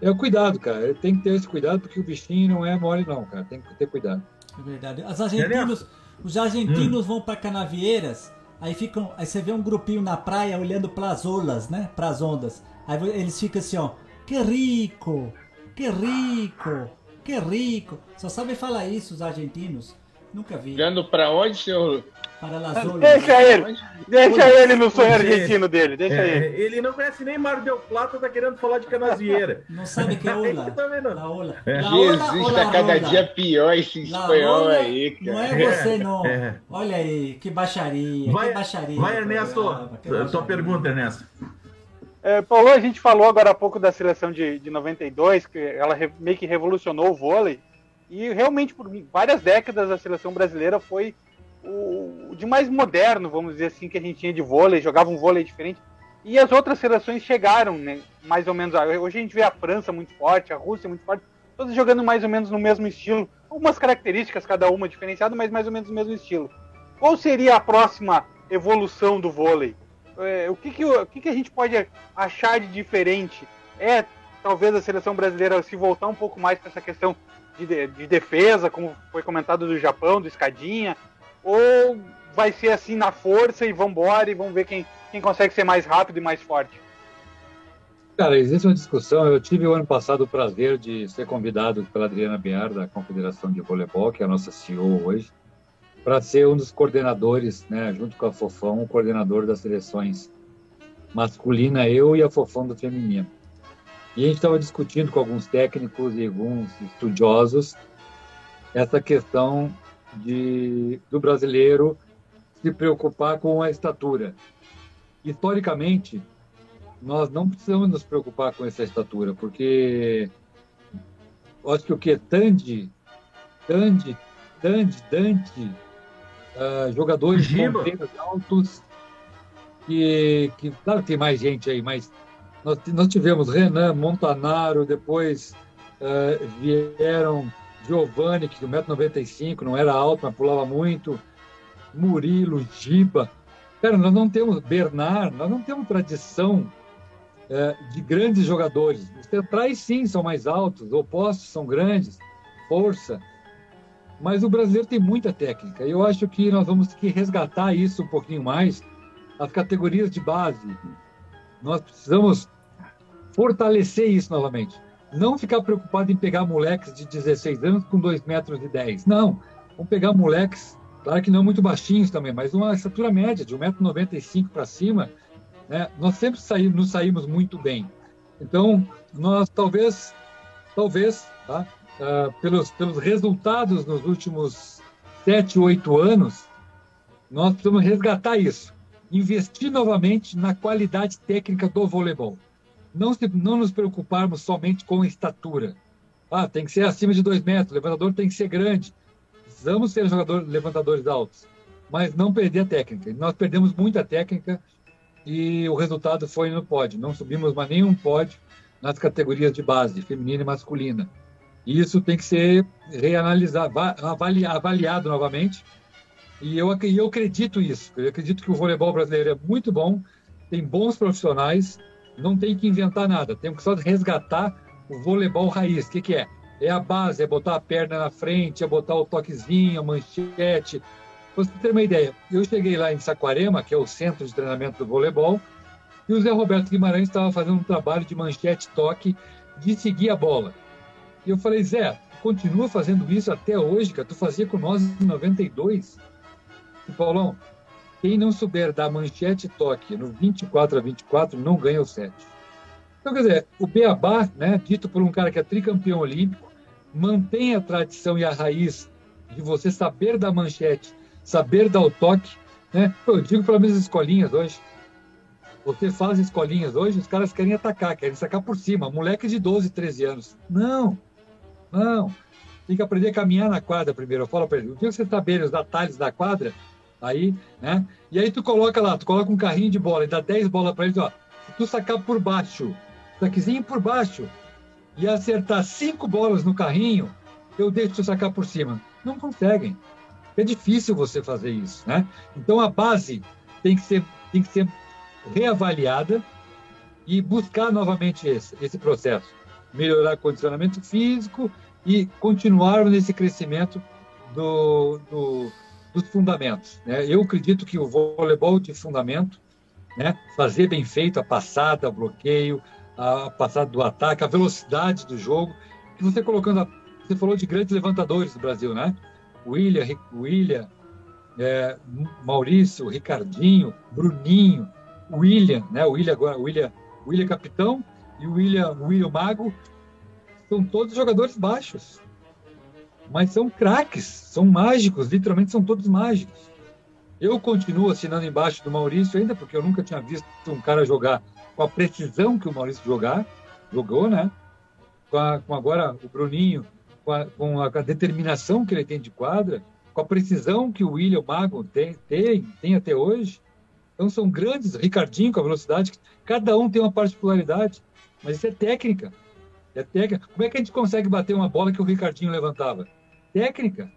é o cuidado, cara. Tem que ter esse cuidado porque o bichinho não é mole não, cara. Tem que ter cuidado. É verdade. As argentinos, os argentinos hum. vão para Canavieiras Aí ficam, aí você vê um grupinho na praia olhando para as olas, né? Para as ondas. Aí eles ficam assim, ó, que rico, que rico, que rico. Só sabem falar isso os argentinos. Nunca vi. Olhando para onde, senhor? Para las olas. Deixa ele, deixa ele no sonho argentino dele, deixa é, ele. Ele não conhece nem Mar del Plata, tá querendo falar de canasieira. [laughs] Não sabe que é ola. La ola. É. Jesus, tá cada dia pior esse espanhol aí, cara. Não é você, não. É. Olha aí, que baixaria, vai, que baixaria. Vai, Ernesto, tua pergunta, Ernesto. É, Paulo, a gente falou agora há pouco da seleção de, de 92, que ela meio que revolucionou o vôlei. E realmente, por várias décadas, a seleção brasileira foi o, de mais moderno, vamos dizer assim, que a gente tinha de vôlei, jogava um vôlei diferente. E as outras seleções chegaram, né, mais ou menos. Hoje a gente vê a França muito forte, a Rússia muito forte, todas jogando mais ou menos no mesmo estilo. Algumas características, cada uma diferenciada, mas mais ou menos no mesmo estilo. Qual seria a próxima evolução do vôlei? É, o que, que, o que, que a gente pode achar de diferente? É talvez a seleção brasileira se voltar um pouco mais para essa questão de, de, defesa, como foi comentado do Japão, do escadinha, ou vai ser assim na força e vambora e vamos ver quem, quem consegue ser mais rápido e mais forte? Cara, existe uma discussão. Eu tive o ano passado o prazer de ser convidado pela Adriana Biar, da Confederação de Voleibol, que é a nossa CEO hoje, para ser um dos coordenadores, né, junto com a Fofão, o coordenador das seleções masculina, eu e a Fofão do feminino. E a gente estava discutindo com alguns técnicos e alguns estudiosos essa questão de, do brasileiro se preocupar com a estatura. Historicamente, nós não precisamos nos preocupar com essa estatura, porque acho que o que? Tandy, Tandy, Tandy, Dante, uh, jogadores altos, que, que, claro que tem mais gente aí, mas nós, nós tivemos Renan, Montanaro, depois uh, vieram Giovanni, que de 1,95m, não era alto, mas pulava muito. Murilo, Giba. Cara, nós não temos Bernard, nós não temos tradição é, de grandes jogadores. Os centrais, sim, são mais altos, opostos são grandes, força. Mas o brasileiro tem muita técnica. Eu acho que nós vamos ter que resgatar isso um pouquinho mais. As categorias de base. Nós precisamos fortalecer isso novamente. Não ficar preocupado em pegar moleques de 16 anos com 2 metros e 10. Não. Vamos pegar moleques, claro que não muito baixinhos também, mas uma estatura média, de 1,95m para cima. Né? Nós sempre saímos, nos saímos muito bem. Então, nós talvez, talvez, tá? Uh, pelos, pelos resultados nos últimos 7, 8 anos, nós precisamos resgatar isso. Investir novamente na qualidade técnica do voleibol não, se, não nos preocuparmos somente com estatura. Ah, tem que ser acima de dois metros, o levantador tem que ser grande. Precisamos ser jogadores, levantadores altos, mas não perder a técnica. Nós perdemos muita técnica e o resultado foi no pódio. Não subimos mais nenhum pódio nas categorias de base, feminina e masculina. E isso tem que ser reanalisado, avaliado, avaliado novamente. E eu, eu acredito isso. Eu acredito que o voleibol brasileiro é muito bom, tem bons profissionais, não tem que inventar nada. Temos que só resgatar o voleibol raiz. O que, que é? É a base, é botar a perna na frente, é botar o toquezinho, a manchete. Pra você ter uma ideia, eu cheguei lá em Saquarema, que é o centro de treinamento do voleibol, e o Zé Roberto Guimarães estava fazendo um trabalho de manchete toque de seguir a bola. E eu falei, Zé, continua fazendo isso até hoje, cara. Tu fazia com nós em 92. E Paulão, quem não souber dar manchete toque no 24 a 24 não ganha o set. Então, quer dizer, o Beabá, né, dito por um cara que é tricampeão olímpico, mantém a tradição e a raiz de você saber dar manchete, saber dar o toque. Né? Eu digo para minhas escolinhas hoje, você faz escolinhas hoje, os caras querem atacar, querem sacar por cima. Moleque de 12, 13 anos. Não, não. Tem que aprender a caminhar na quadra primeiro. Eu falo para ele, o dia que você saber os detalhes da quadra, aí, né? E aí tu coloca lá, tu coloca um carrinho de bola e dá 10 bolas para ele, ó. Se tu sacar por baixo, saquezinho por baixo, e acertar cinco bolas no carrinho, eu deixo tu sacar por cima. Não conseguem. É difícil você fazer isso, né? Então a base tem que ser, tem que ser reavaliada e buscar novamente esse, esse processo. Melhorar condicionamento físico e continuar nesse crescimento do, do, dos fundamentos. Né? Eu acredito que o voleibol de fundamento, né? fazer bem feito a passada, o bloqueio, a passada do ataque, a velocidade do jogo, que você colocando, a, você falou de grandes levantadores do Brasil, né? William, William é, Maurício, Ricardinho, Bruninho, William, né? O William agora, William, William capitão e o William, William mago, são todos jogadores baixos, mas são craques, são mágicos, literalmente são todos mágicos. Eu continuo assinando embaixo do Maurício ainda, porque eu nunca tinha visto um cara jogar com a precisão que o Maurício jogar, jogou, né? Com, a, com agora o Bruninho, com a, com a, determinação que ele tem de quadra, com a precisão que o William Mago tem, tem, tem até hoje. Então são grandes, Ricardinho com a velocidade, cada um tem uma particularidade, mas isso é técnica. É técnica. Como é que a gente consegue bater uma bola que o Ricardinho levantava? Técnica.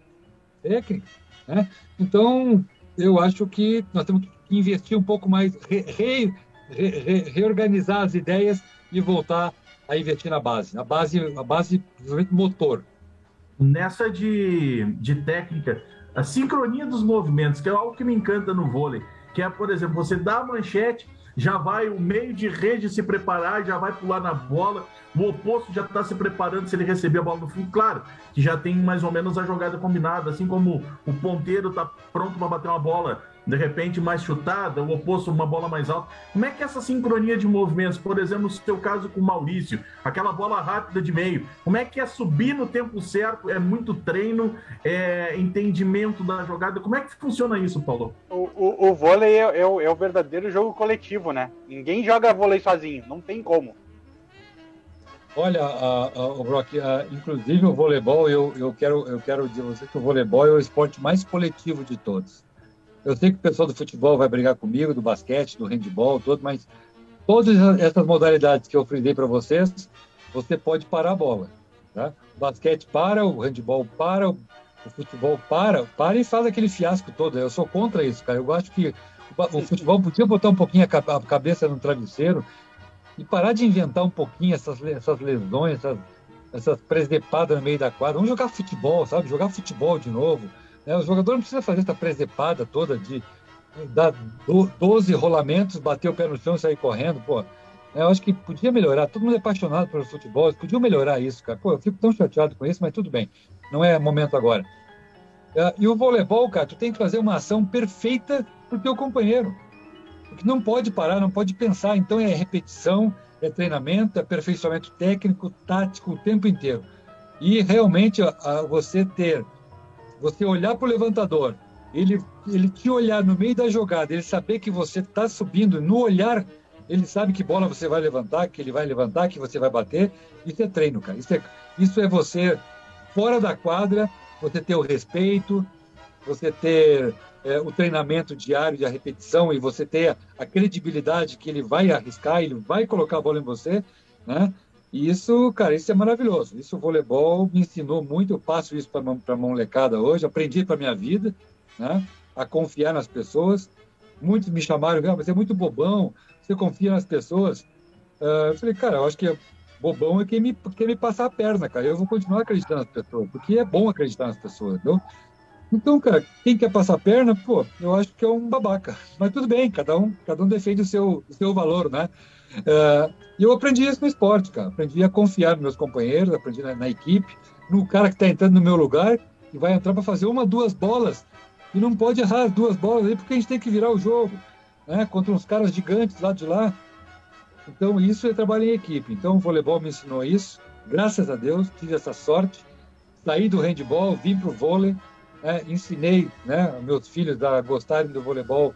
Técnica. Né? Então, eu acho que nós temos que investir um pouco mais, re, re, re, reorganizar as ideias e voltar a investir na base. A base, a base motor. Nessa de, de técnica, a sincronia dos movimentos, que é algo que me encanta no vôlei que é, por exemplo, você dá a manchete, já vai o meio de rede se preparar, já vai pular na bola, o oposto já está se preparando se ele receber a bola no fundo. Claro que já tem mais ou menos a jogada combinada, assim como o ponteiro está pronto para bater uma bola de repente mais chutada, o oposto uma bola mais alta. Como é que é essa sincronia de movimentos, por exemplo, no seu caso com o Maurício, aquela bola rápida de meio, como é que é subir no tempo certo? É muito treino, é entendimento da jogada. Como é que funciona isso, Paulo? O, o, o vôlei é, é, o, é o verdadeiro jogo coletivo, né? Ninguém joga vôlei sozinho, não tem como. Olha, o Brock, inclusive o voleibol, eu, eu, quero, eu quero dizer você que o voleibol é o esporte mais coletivo de todos. Eu sei que o pessoal do futebol vai brigar comigo, do basquete, do handball, todo, mas todas essas modalidades que eu frisei para vocês, você pode parar a bola. Tá? O basquete para, o handball para, o futebol para, para e faz aquele fiasco todo. Eu sou contra isso, cara. Eu acho que o futebol podia botar um pouquinho a cabeça no travesseiro e parar de inventar um pouquinho essas, essas lesões, essas, essas presepadas no meio da quadra. Vamos jogar futebol, sabe? Jogar futebol de novo é, o jogador não precisa fazer essa presepada toda de dar 12 rolamentos, bater o pé no chão e sair correndo, pô. É, eu acho que podia melhorar. Todo mundo é apaixonado pelo futebol, podiam melhorar isso, cara. Pô, eu fico tão chateado com isso, mas tudo bem. Não é momento agora. É, e o voleibol, cara, tu tem que fazer uma ação perfeita pro teu companheiro. Porque não pode parar, não pode pensar. Então é repetição, é treinamento, é aperfeiçoamento técnico, tático o tempo inteiro. E realmente você ter você olhar para o levantador, ele, ele te olhar no meio da jogada, ele saber que você está subindo, no olhar Ele sabe que bola você vai levantar, que ele vai levantar, que você vai bater. Isso é treino, cara. Isso é, isso é você, fora da quadra, você ter o respeito, você ter é, o treinamento diário de repetição e você ter a, a, credibilidade que ele vai arriscar, ele vai colocar a bola em você, né? E isso, cara, isso é maravilhoso. Isso o voleibol me ensinou muito. Eu passo isso para a molecada hoje, aprendi para minha vida, né? A confiar nas pessoas. Muitos me chamaram, ah, você é muito bobão, você confia nas pessoas. Uh, eu falei, cara, eu acho que bobão é quem me, quem me passar a perna, cara. Eu vou continuar acreditando nas pessoas, porque é bom acreditar nas pessoas, entendeu? Então, cara, quem quer passar a perna, pô, eu acho que é um babaca. Mas tudo bem, cada um, cada um defende o seu, o seu valor, né? Uh, e eu aprendi isso no esporte, cara. Aprendi a confiar nos meus companheiros, aprendi na, na equipe, no cara que está entrando no meu lugar e vai entrar para fazer uma, duas bolas. E não pode errar as duas bolas aí, porque a gente tem que virar o jogo, né? Contra uns caras gigantes lá de lá. Então, isso é trabalho em equipe. Então, o voleibol me ensinou isso. Graças a Deus, tive essa sorte. Saí do handball, vim para o vôlei, né? ensinei né, meus filhos a gostarem do voleibol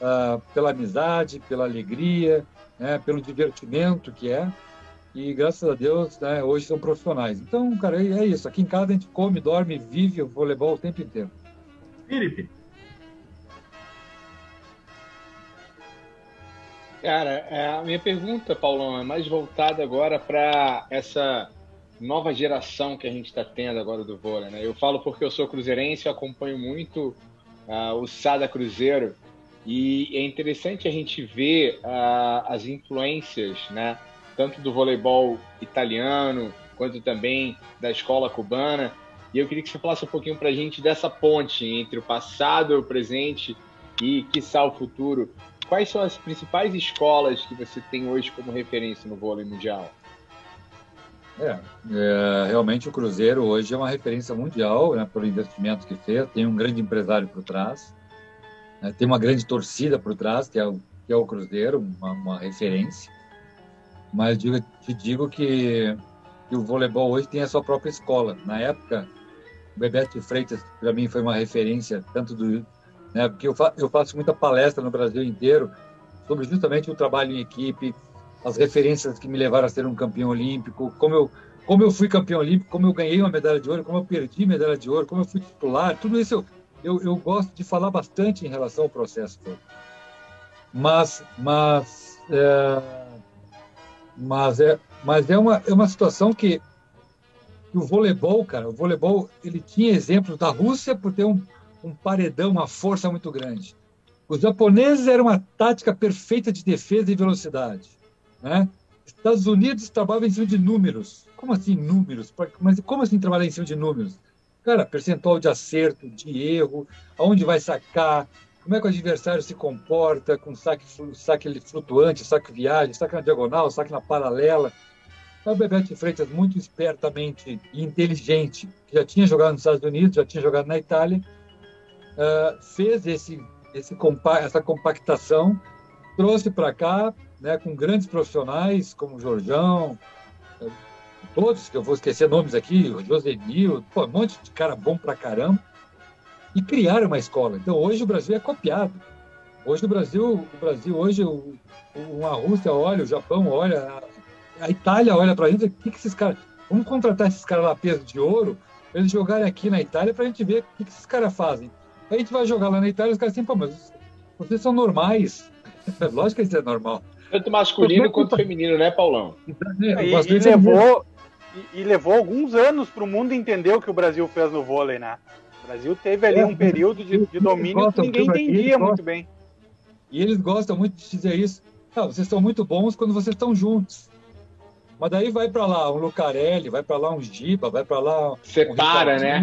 uh, pela amizade, pela alegria, né, pelo divertimento que é. E graças a Deus, né, hoje são profissionais. Então, cara, é isso. Aqui em casa a gente come, dorme, vive o voleibol o tempo inteiro. Felipe. Cara, é, a minha pergunta, Paulão, é mais voltada agora para essa nova geração que a gente está tendo agora do vôlei. Né? Eu falo porque eu sou cruzeirense, eu acompanho muito uh, o Sada Cruzeiro e é interessante a gente ver uh, as influências, né? Tanto do voleibol italiano, quanto também da escola cubana. E eu queria que você falasse um pouquinho para a gente dessa ponte entre o passado, o presente e, quiçá, o futuro. Quais são as principais escolas que você tem hoje como referência no vôlei mundial? É, é, realmente o Cruzeiro hoje é uma referência mundial né, pelo investimento que fez, tem um grande empresário por trás. Né? Tem uma grande torcida por trás, que é o, que é o Cruzeiro, uma, uma referência. Mas digo, te digo que, que, o voleibol hoje tem a sua própria escola. Na época, o Bebeto Freitas, para mim, foi uma referência, tanto do. Né, porque eu, fa, eu faço muita palestra no Brasil inteiro sobre justamente o trabalho em equipe, as referências que me levaram a ser um campeão olímpico, como eu, como eu fui campeão olímpico, como eu ganhei uma medalha de ouro, como eu perdi medalha de ouro, como eu fui titular, tudo isso eu, eu, eu gosto de falar bastante em relação ao processo todo. Mas, mas, é, mas é, mas é uma, é uma situação que, que o voleibol, cara, o voleibol, ele tinha exemplos da Rússia por ter um, um paredão, uma força muito grande. Os japoneses eram uma tática perfeita de defesa e velocidade, né? Estados Unidos trabalhava em cima de números. Como assim números? Mas como assim trabalhar em cima de números? Cara, percentual de acerto, de erro, aonde vai sacar, como é que o adversário se comporta com saque, saque flutuante, saque viagem, saque na diagonal, saque na paralela. O Bebeto Freitas, muito espertamente e inteligente, que já tinha jogado nos Estados Unidos, já tinha jogado na Itália, uh, fez esse, esse compa essa compactação, trouxe para cá, né, com grandes profissionais como o Jorjão, todos, que eu vou esquecer nomes aqui, o José Nil, um monte de cara bom pra caramba, e criaram uma escola. Então hoje o Brasil é copiado. Hoje o Brasil, o Brasil hoje, o, o, a Rússia olha, o Japão olha, a, a Itália olha pra gente, o que, que esses caras. Vamos contratar esses caras lá peso de ouro, pra eles jogarem aqui na Itália pra gente ver o que, que esses caras fazem. Aí a gente vai jogar lá na Itália e os caras assim, pô, mas vocês são normais. [laughs] Lógico que isso é normal. Tanto masculino quanto feminino, né, Paulão? E, e levou, e, e levou alguns anos para o mundo entender o que o Brasil fez no vôlei, né? O Brasil teve ali é, um período de, de domínio que ninguém entendia muito bem. E eles gostam muito de dizer isso. Ah, vocês são muito bons quando vocês estão juntos. Mas daí vai para lá um Lucarelli, vai para lá um Giba, vai para lá. Separa, um né?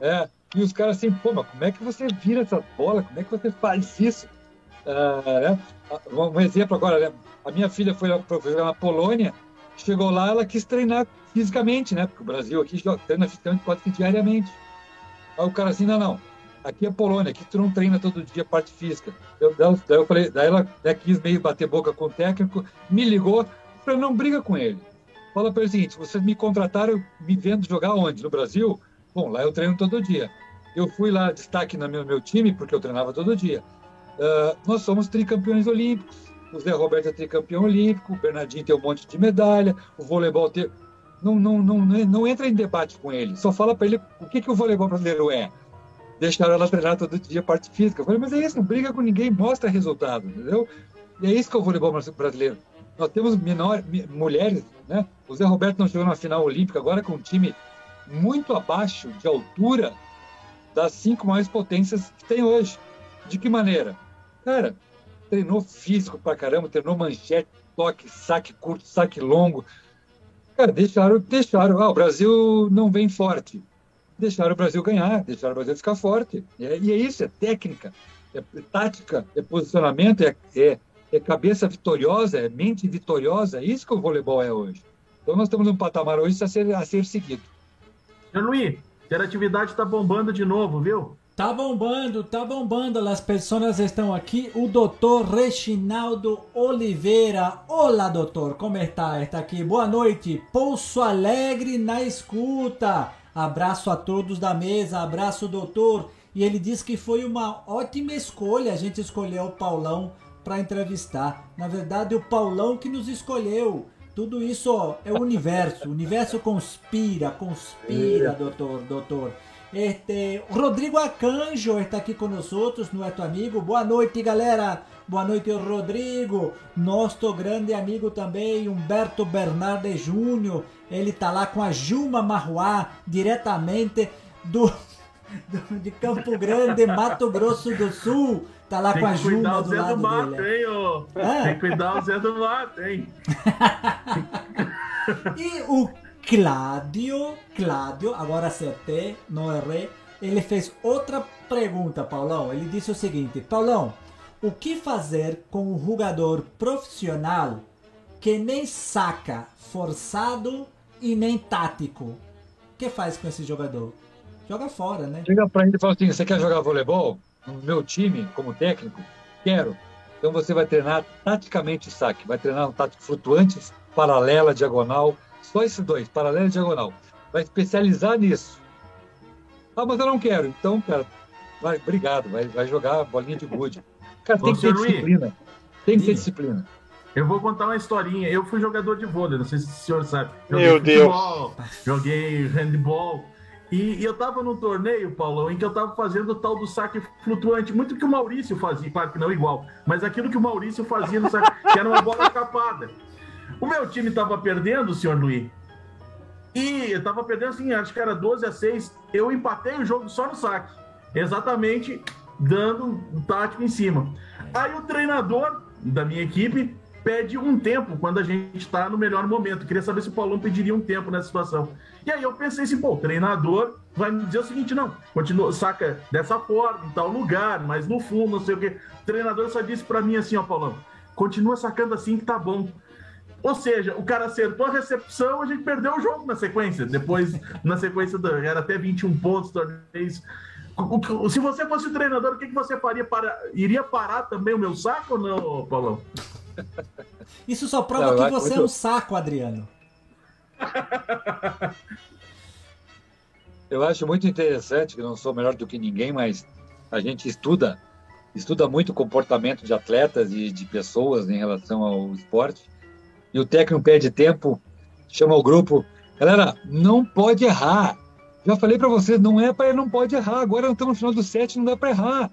É. E os caras assim, pô, mas como é que você vira essa bola? Como é que você faz isso? Uh, né? Um exemplo agora, né? a minha filha foi, foi na Polônia Chegou lá, ela quis treinar fisicamente, né? Porque o Brasil aqui treina fisicamente quase que diariamente. Aí o cara assim, não, não, aqui é Polônia, aqui tu não treina todo dia parte física. Eu, daí eu falei, daí ela né, quis meio bater boca com o técnico, me ligou, falei, não briga com ele. Fala para ele o seguinte, vocês me contrataram me vendo jogar onde? No Brasil? Bom, lá eu treino todo dia. Eu fui lá, destaque no meu, meu time, porque eu treinava todo dia. Uh, nós somos tricampeões olímpicos o Zé Roberto é tricampeão olímpico, o Bernardinho tem um monte de medalha, o voleibol tem. Não, não, não, não entra em debate com ele, só fala para ele o que, que o voleibol brasileiro é. Deixaram ela treinar todo dia parte física. Eu falei, mas é isso, não briga com ninguém, mostra resultado, entendeu? E é isso que é o voleibol brasileiro. Nós temos menor, mulheres, né? O Zé Roberto não chegou na final olímpica agora com um time muito abaixo de altura das cinco maiores potências que tem hoje. De que maneira? Cara, treinou físico pra caramba, treinou manchete, toque, saque curto, saque longo. Cara, deixaram, deixaram. Ah, o Brasil não vem forte. Deixaram o Brasil ganhar, deixaram o Brasil ficar forte. É, e é isso, é técnica, é tática, é posicionamento, é, é, é cabeça vitoriosa, é mente vitoriosa. É isso que o voleibol é hoje. Então nós estamos num patamar hoje a ser, a ser seguido. Luiz, interatividade está bombando de novo, viu? Tá bombando, tá bombando. As pessoas estão aqui. O doutor Reginaldo Oliveira. Olá, doutor. Como está? Está aqui. Boa noite. Pouso Alegre na escuta. Abraço a todos da mesa. Abraço, doutor. E ele diz que foi uma ótima escolha. A gente escolheu o Paulão para entrevistar. Na verdade, o Paulão que nos escolheu. Tudo isso é o universo. O universo conspira, conspira, é. doutor, doutor. Este, Rodrigo Acanjo está aqui com nós outros, nosso amigo. Boa noite, galera. Boa noite, Rodrigo. Nosso grande amigo também, Humberto Bernardes Júnior. Ele está lá com a Juma Marruá, diretamente do, [laughs] do, de Campo Grande, Mato Grosso do Sul. Tá lá Tem com a Juma do Zé lado do mato, dele. Hein? Ah. Tem que cuidar o Zé do Mato, hein? [laughs] E o Cláudio, Cláudio, agora acertei, não errei. Ele fez outra pergunta, Paulão. Ele disse o seguinte: Paulão, o que fazer com um jogador profissional que nem saca forçado e nem tático? O que faz com esse jogador? Joga fora, né? Chega para ele e fala assim: você quer jogar voleibol? No meu time, como técnico? Quero. Então você vai treinar taticamente saque. Vai treinar um tático flutuante, paralela, diagonal. Só esses dois, paralela e diagonal. Vai especializar nisso. Ah, mas eu não quero. Então, cara, vai, obrigado. Vai, vai jogar bolinha de gude. Cara, tem Ô, que ter Luiz. disciplina. Tem que ter disciplina. Eu vou contar uma historinha. Eu fui jogador de vôlei, não sei se o senhor sabe. Joguei Meu Deus. futebol, Joguei handball. E, e eu tava num torneio, Paulão, em que eu tava fazendo o tal do saque flutuante. Muito que o Maurício fazia, claro que não igual, mas aquilo que o Maurício fazia no saque, que era uma bola [laughs] capada. O meu time tava perdendo, senhor Luiz. E eu tava perdendo assim, acho que era 12 a 6. Eu empatei o jogo só no saque. Exatamente dando um tático em cima. Aí o treinador da minha equipe pede um tempo quando a gente está no melhor momento. Queria saber se o Paulão pediria um tempo nessa situação. E aí eu pensei assim, pô, o treinador vai me dizer o seguinte, não, continua, saca dessa forma, em tal lugar, mas no fundo, não sei o quê. O treinador só disse para mim assim, ó, Paulão, continua sacando assim que tá bom. Ou seja, o cara acertou a recepção, a gente perdeu o jogo na sequência. Depois, na sequência, do, era até 21 pontos, o- Se você fosse o treinador, o que, que você faria? Para, iria parar também o meu saco ou não, Paulão? Isso só prova Não, que você é muito- um saco, Adriano. Eu acho muito interessante, que não sou melhor do que ninguém, mas a gente estuda, estuda muito o comportamento de atletas e de pessoas em relação ao esporte. E o técnico pede tempo, chama o grupo, galera, não pode errar. Já falei para vocês, não é para não pode errar. Agora nós estamos no final do set, não dá para errar.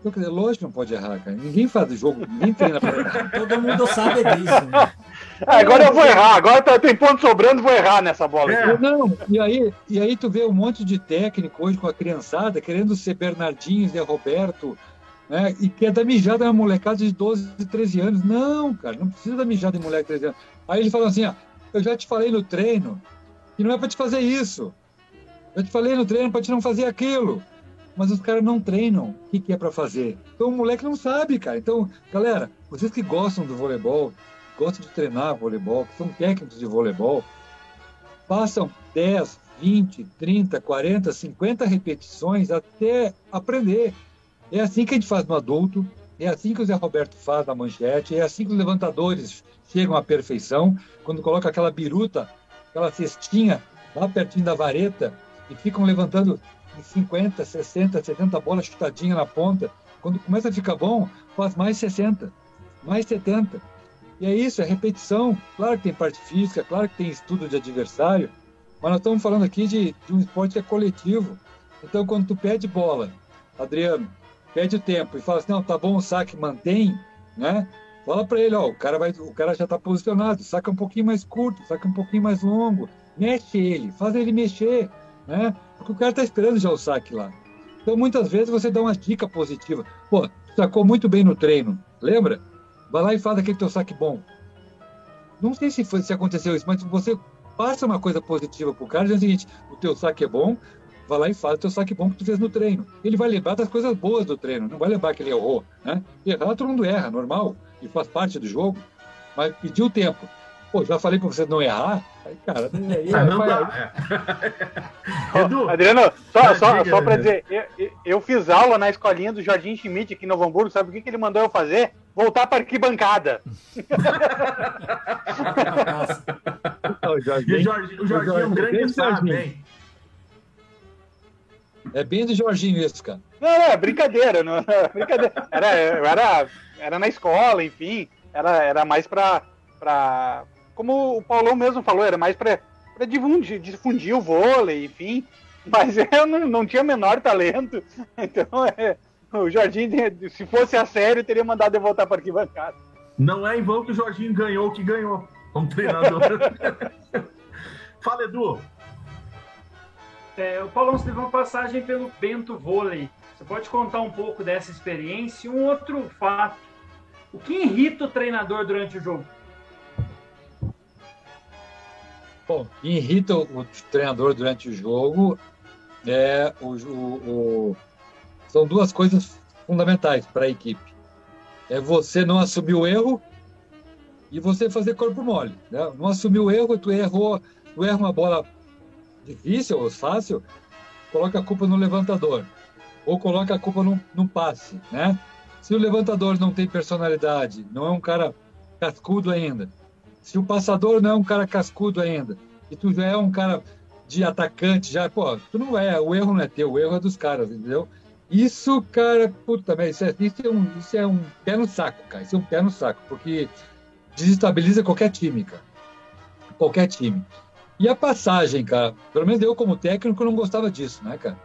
Então, quer dizer, lógico que não pode errar, cara. Ninguém faz jogo, ninguém treina para errar. [laughs] Todo mundo sabe disso. Né? [laughs] Ah, agora eu vou errar, agora tá- tem ponto sobrando, vou errar nessa bola. É. Não, e aí, e aí tu vê um monte de técnico hoje com a criançada querendo ser Bernardinho, Zé Roberto, né? E quer dar mijada na molecada de 12, 13 anos. Não, cara, não precisa dar mijada em moleque de 13 anos. Aí ele fala assim, ó, eu já te falei no treino que não é para te fazer isso. Eu te falei no treino para te não fazer aquilo. Mas os caras não treinam o que, que é para fazer. Então o moleque não sabe, cara. Então, galera, vocês que gostam do voleibol, gostam de treinar voleibol, que são técnicos de voleibol, façam 10, 20, 30, 40, 50 repetições até aprender. É assim que a gente faz no adulto, é assim que o Zé Roberto faz na manchete, é assim que os levantadores chegam à perfeição, quando coloca aquela biruta, aquela cestinha lá pertinho da vareta e ficam levantando 50, 60, 70 bolas chutadinhas na ponta. Quando começa a ficar bom, faz mais 60. mais 70. E é isso, é repetição. Claro que tem parte física, claro que tem estudo de adversário, mas nós estamos falando aqui de, de um esporte que é coletivo. Então, quando tu pede bola, Adriano, pede o tempo e fala assim, não, tá bom, o saque mantém, né? Fala para ele, ó, o cara, vai, o cara já está posicionado, saca um pouquinho mais curto, saca um pouquinho mais longo, mexe ele, faz ele mexer, né? Porque o cara está esperando já o saque lá. Então, muitas vezes você dá uma dica positiva. Pô, sacou muito bem no treino, lembra? Vai lá e faz aquele teu saque bom. Não sei se, foi, se aconteceu isso, mas você passa uma coisa positiva pro cara, diz o seguinte, o teu saque é bom, vai lá e faz o teu saque bom que tu fez no treino. Ele vai lembrar das coisas boas do treino, não vai lembrar que ele errou, né? Errar todo mundo erra, normal, e faz parte do jogo, mas pediu tempo. Pô, já falei para você não errar, aí, cara, [laughs] aí, ah, não vai... dá. Edu, Adriano, só, só, só para dizer, eu, eu, fiz aula na escolinha do Jardim Schmidt aqui em Novo Hamburgo, sabe o que, que ele mandou eu fazer? Voltar para arquibancada. o [laughs] Jorginho, [laughs] o Jorginho, o Jorginho é um grande hein? É bem do Jorginho isso, cara. Não, não, é brincadeira, não, brincadeira. Era, era, era na escola, enfim. Era, era mais pra, pra. Como o Paulão mesmo falou, era mais pra, pra difundir, difundir o vôlei, enfim. Mas [laughs] eu não, não tinha menor talento. Então, é, o Jorginho, se fosse a sério, teria mandado eu voltar para arquibancada. Não é em vão que o Jorginho ganhou o que ganhou como treinador. [laughs] Fala, Edu. É, o Paulão, você teve uma passagem pelo Bento Vôlei. Você pode contar um pouco dessa experiência e um outro fato. O que irrita o treinador durante o jogo? Bom, irrita o treinador durante o jogo é o, o, o... são duas coisas fundamentais para a equipe. É você não assumir o erro e você fazer corpo mole. Né? Não assumir o erro, tu errou, tu erra uma bola difícil ou fácil, coloca a culpa no levantador ou coloca a culpa num, num passe, né? Se o levantador não tem personalidade, não é um cara cascudo ainda, se o passador não é um cara cascudo ainda, e tu já é um cara de atacante, já, pô, tu não é, o erro não é teu, o erro é dos caras, entendeu? Isso, cara, puta, isso é, isso é, um, isso é um pé no saco, cara, isso é um pé no saco, porque desestabiliza qualquer time, cara. Qualquer time. E a passagem, cara, pelo menos eu como técnico não gostava disso, né, cara?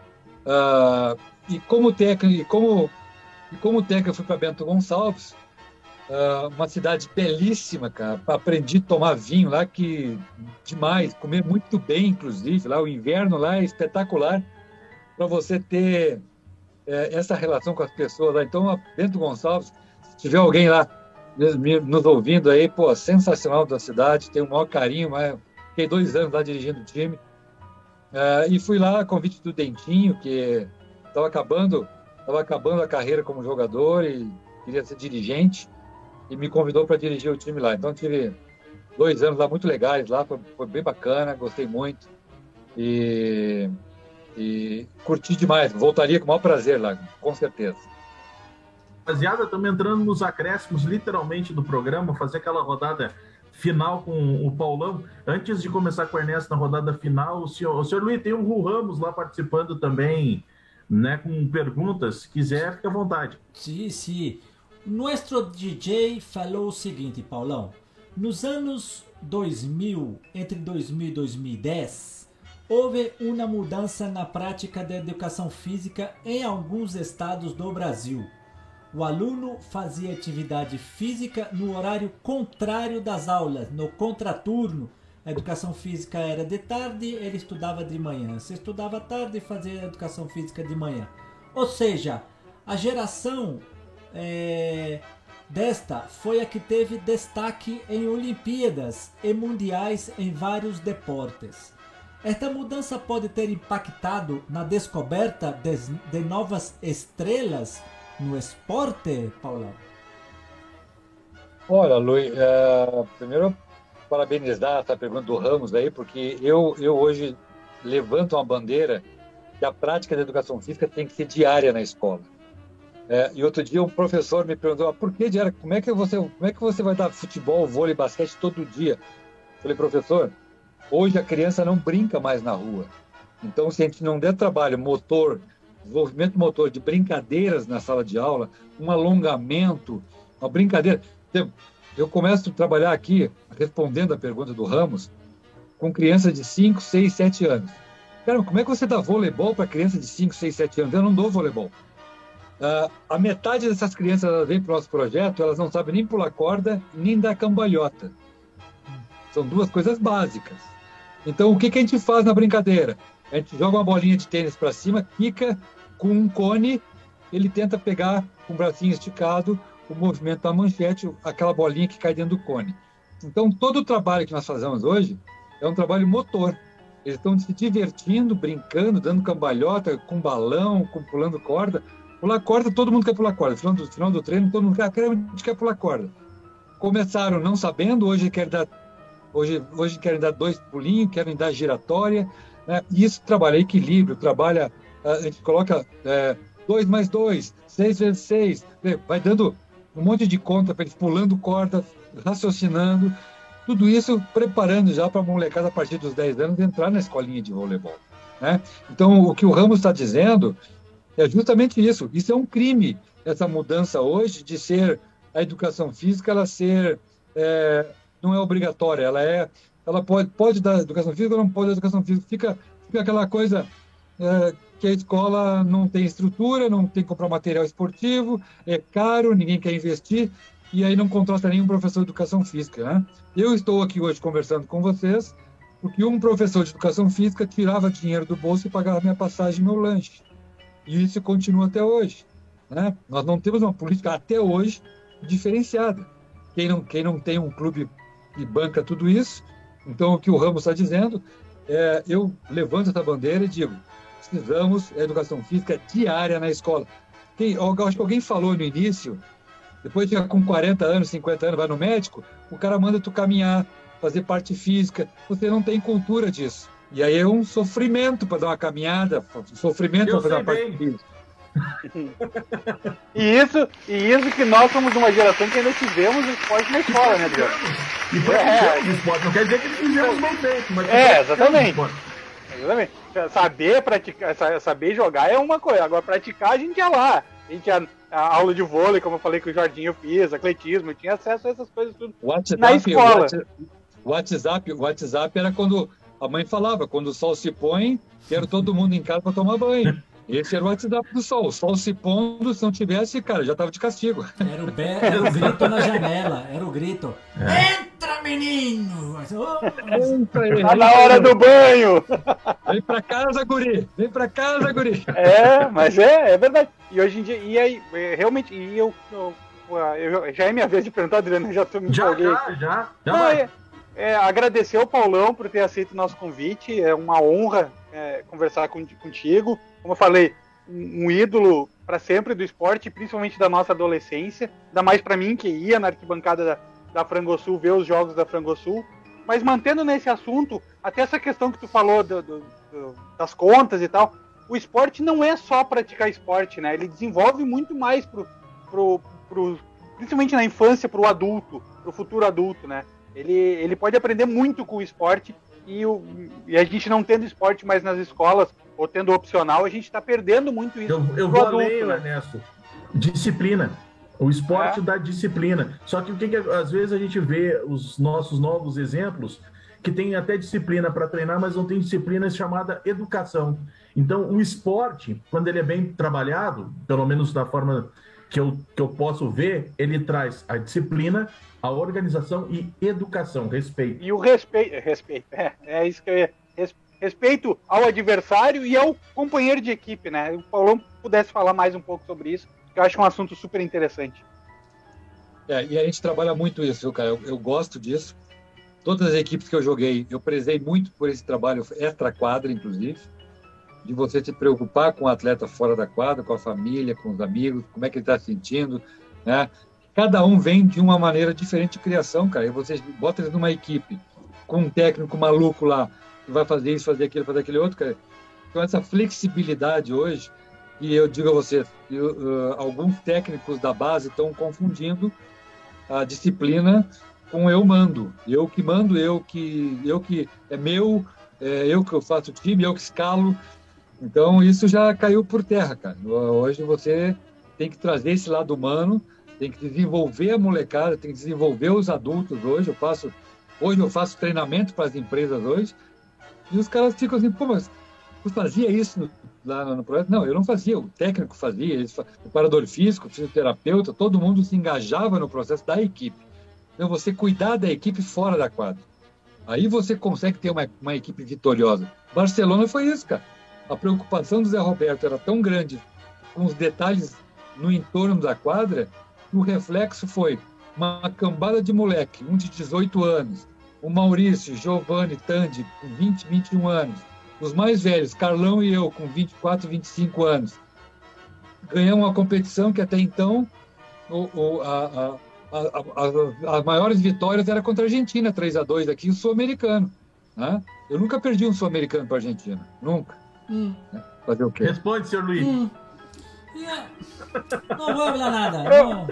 Uh, e como técnico, e como, e como técnico eu fui para Bento Gonçalves, uh, uma cidade belíssima, cara. Aprendi a tomar vinho lá, que demais, comer muito bem, inclusive. Lá o inverno lá é espetacular para você ter é, essa relação com as pessoas lá. Então, Bento Gonçalves, se tiver alguém lá nos ouvindo aí, pô, sensacional da cidade, tem o maior carinho, mas fiquei dois anos lá dirigindo o time. Uh, e fui lá a convite do Dentinho, que estava acabando, estava acabando a carreira como jogador e queria ser dirigente e me convidou para dirigir o time lá. Então tive dois anos lá muito legais lá, foi, foi bem bacana, gostei muito e, e curti demais. Voltaria com o maior prazer lá, com certeza. Rapaziada, estamos entrando nos acréscimos literalmente do programa, fazer aquela rodada final com o Paulão. Antes de começar com o Ernesto na rodada final, o senhor, o senhor Luiz tem o Ru Ramos lá participando também né, com perguntas. Se quiser, fique à vontade. Sim, sim. Nuestro DJ falou o seguinte, Paulão. Nos anos 2000, entre 2000 e 2010, houve uma mudança na prática da educação física em alguns estados do Brasil. O aluno fazia atividade física no horário contrário das aulas, no contraturno, a educação física era de tarde, ele estudava de manhã. Se estudava tarde, fazia educação física de manhã. Ou seja, a geração é, desta foi a que teve destaque em Olimpíadas e Mundiais em vários deportes. Esta mudança pode ter impactado na descoberta de, de novas estrelas no esporte, Paulão? Olha, Luiz, é, primeiro parabenizar essa pergunta do Ramos aí, porque eu, eu hoje levanto uma bandeira que a prática da educação física tem que ser diária na escola. É, e outro dia um professor me perguntou, ah, por que diária? Como é que você, como é que você vai dar futebol, vôlei, basquete todo dia? falei, professor, hoje a criança não brinca mais na rua. Então, se a gente não der trabalho motor, desenvolvimento motor de brincadeiras na sala de aula, um alongamento, uma brincadeira, Eu começo a trabalhar aqui, respondendo a pergunta do Ramos, com crianças de 5, 6, 7 anos. Cara, como é que você dá voleibol para criança de 5, 6, 7 anos? Eu não dou voleibol. Uh, a metade dessas crianças elas vêm para o nosso projeto, elas não sabem nem pular corda, nem dar cambalhota. São duas coisas básicas. Então, o que, que a gente faz na brincadeira? A gente joga uma bolinha de tênis para cima, quica com um cone, ele tenta pegar com o bracinho esticado o movimento da manchete, aquela bolinha que cai dentro do cone. Então, todo o trabalho que nós fazemos hoje é um trabalho motor. Eles estão se divertindo, brincando, dando cambalhota, com balão, com pulando corda. Pular corda, todo mundo quer pular corda. No final do, final do treino, todo mundo quer, quer pular corda. Começaram não sabendo, hoje querem dar, hoje, hoje querem dar dois pulinhos, querem dar giratória. Né? E isso trabalha equilíbrio, trabalha, a gente coloca é, mais dois, seis vezes seis, vai dando um monte de conta para eles pulando corda, raciocinando. Tudo isso preparando já para a molecada a partir dos 10 anos entrar na escolinha de voleibol. Né? Então, o que o Ramos está dizendo é justamente isso. Isso é um crime, essa mudança hoje de ser a educação física, ela ser é, não é obrigatória, ela é, ela pode, pode dar educação física, ou não pode dar educação física. Fica, fica aquela coisa é, que a escola não tem estrutura, não tem que comprar material esportivo, é caro, ninguém quer investir e aí não contrata nenhum professor de educação física. Né? Eu estou aqui hoje conversando com vocês porque um professor de educação física tirava dinheiro do bolso e pagava minha passagem e meu lanche. E isso continua até hoje. Né? Nós não temos uma política até hoje diferenciada. Quem não, quem não tem um clube que banca tudo isso, então o que o Ramos está dizendo, é, eu levanto essa bandeira e digo, precisamos da educação física diária na escola. Quem, eu acho que alguém falou no início depois de com 40 anos, 50 anos, vai no médico, o cara manda tu caminhar, fazer parte física. Você não tem cultura disso. E aí é um sofrimento para dar uma caminhada, sofrimento para fazer uma parte física. E isso, e isso que nós somos uma geração que ainda tivemos esporte na escola, né, Adriano? E praticamos é. esporte, não quer dizer que fizemos bem feito, mas é, exatamente. Exatamente. Saber praticar, saber jogar é uma coisa, agora praticar a gente ia lá. A gente ia a aula de vôlei, como eu falei que o Jardinho fiz, atletismo, eu tinha acesso a essas coisas tudo WhatsApp, na escola. O WhatsApp, WhatsApp era quando a mãe falava, quando o sol se põe, quero todo mundo em casa para tomar banho. Esse era o WhatsApp do sol. O sol se pondo, se não tivesse, cara, já tava de castigo. Era o, be... era o grito na janela, era o grito. É. Entra, menino! Entra, tá na hora do banho! Vem pra casa, guri! Vem pra casa, guri! É, mas é, é verdade. E hoje em dia, e aí, é, realmente, e eu, eu, eu já é minha vez de perguntar, Adriano, já tô me Já, já, já. já é, é, agradecer ao Paulão por ter aceito o nosso convite. É uma honra é, conversar com, contigo como eu falei, um ídolo para sempre do esporte, principalmente da nossa adolescência. Ainda mais para mim, que ia na arquibancada da, da Frangosul ver os jogos da Frangosul. Mas mantendo nesse assunto, até essa questão que tu falou do, do, do, das contas e tal, o esporte não é só praticar esporte, né? Ele desenvolve muito mais pro, pro, pro principalmente na infância, para o adulto, para o futuro adulto, né? Ele, ele pode aprender muito com o esporte e, o, e a gente não tendo esporte mais nas escolas, ou tendo opcional, a gente está perdendo muito isso. Eu, eu vou adulto, além, né? Ernesto. Disciplina. O esporte é. dá disciplina. Só que o que, que às vezes a gente vê os nossos novos exemplos que tem até disciplina para treinar, mas não tem disciplina chamada educação. Então, o esporte, quando ele é bem trabalhado, pelo menos da forma que eu, que eu posso ver, ele traz a disciplina, a organização e educação, respeito. E o respeito, [laughs] respeito, é, é isso que eu ia, respeito ao adversário e ao companheiro de equipe, né? O Paulão pudesse falar mais um pouco sobre isso, que eu acho um assunto super interessante. É, e a gente trabalha muito isso, cara. Eu, eu, gosto disso. Todas as equipes que eu joguei, eu prezei muito por esse trabalho extra-quadra, inclusive, de você se preocupar com o atleta fora da quadra, com a família, com os amigos, como é que ele está se sentindo, né? Cada um vem de uma maneira diferente de criação, cara. E você bota eles numa equipe com um técnico maluco lá, vai fazer isso, fazer aquilo, fazer aquele outro, cara. Então, essa flexibilidade hoje, e eu digo a você, eu, uh, alguns técnicos da base estão confundindo a disciplina com eu mando. Eu que mando, eu que, eu que é meu, é eu que eu faço time, eu que escalo. Então, isso já caiu por terra, cara. Hoje você tem que trazer esse lado humano tem que desenvolver a molecada, tem que desenvolver os adultos hoje. Eu faço, hoje eu faço treinamento para as empresas hoje, e os caras ficam assim, pô, mas você fazia isso lá no projeto? Não, eu não fazia, o técnico fazia, eles, o parador físico, o fisioterapeuta, todo mundo se engajava no processo da equipe. Então, você cuidar da equipe fora da quadra. Aí você consegue ter uma, uma equipe vitoriosa. Barcelona foi isso, cara. A preocupação do Zé Roberto era tão grande com os detalhes no entorno da quadra o reflexo foi uma cambada de moleque, um de 18 anos, o Maurício, Giovanni, Tandy, com 20, 21 anos, os mais velhos, Carlão e eu, com 24, 25 anos. Ganhamos uma competição que até então o, o, a, as maiores vitórias era contra a Argentina, 3 a 2 aqui, o Sul-Americano. Né? Eu nunca perdi um Sul-Americano para a Argentina, nunca. Hum. Fazer o quê? Responde, senhor Luiz. Hum. Não vou falar nada. Não.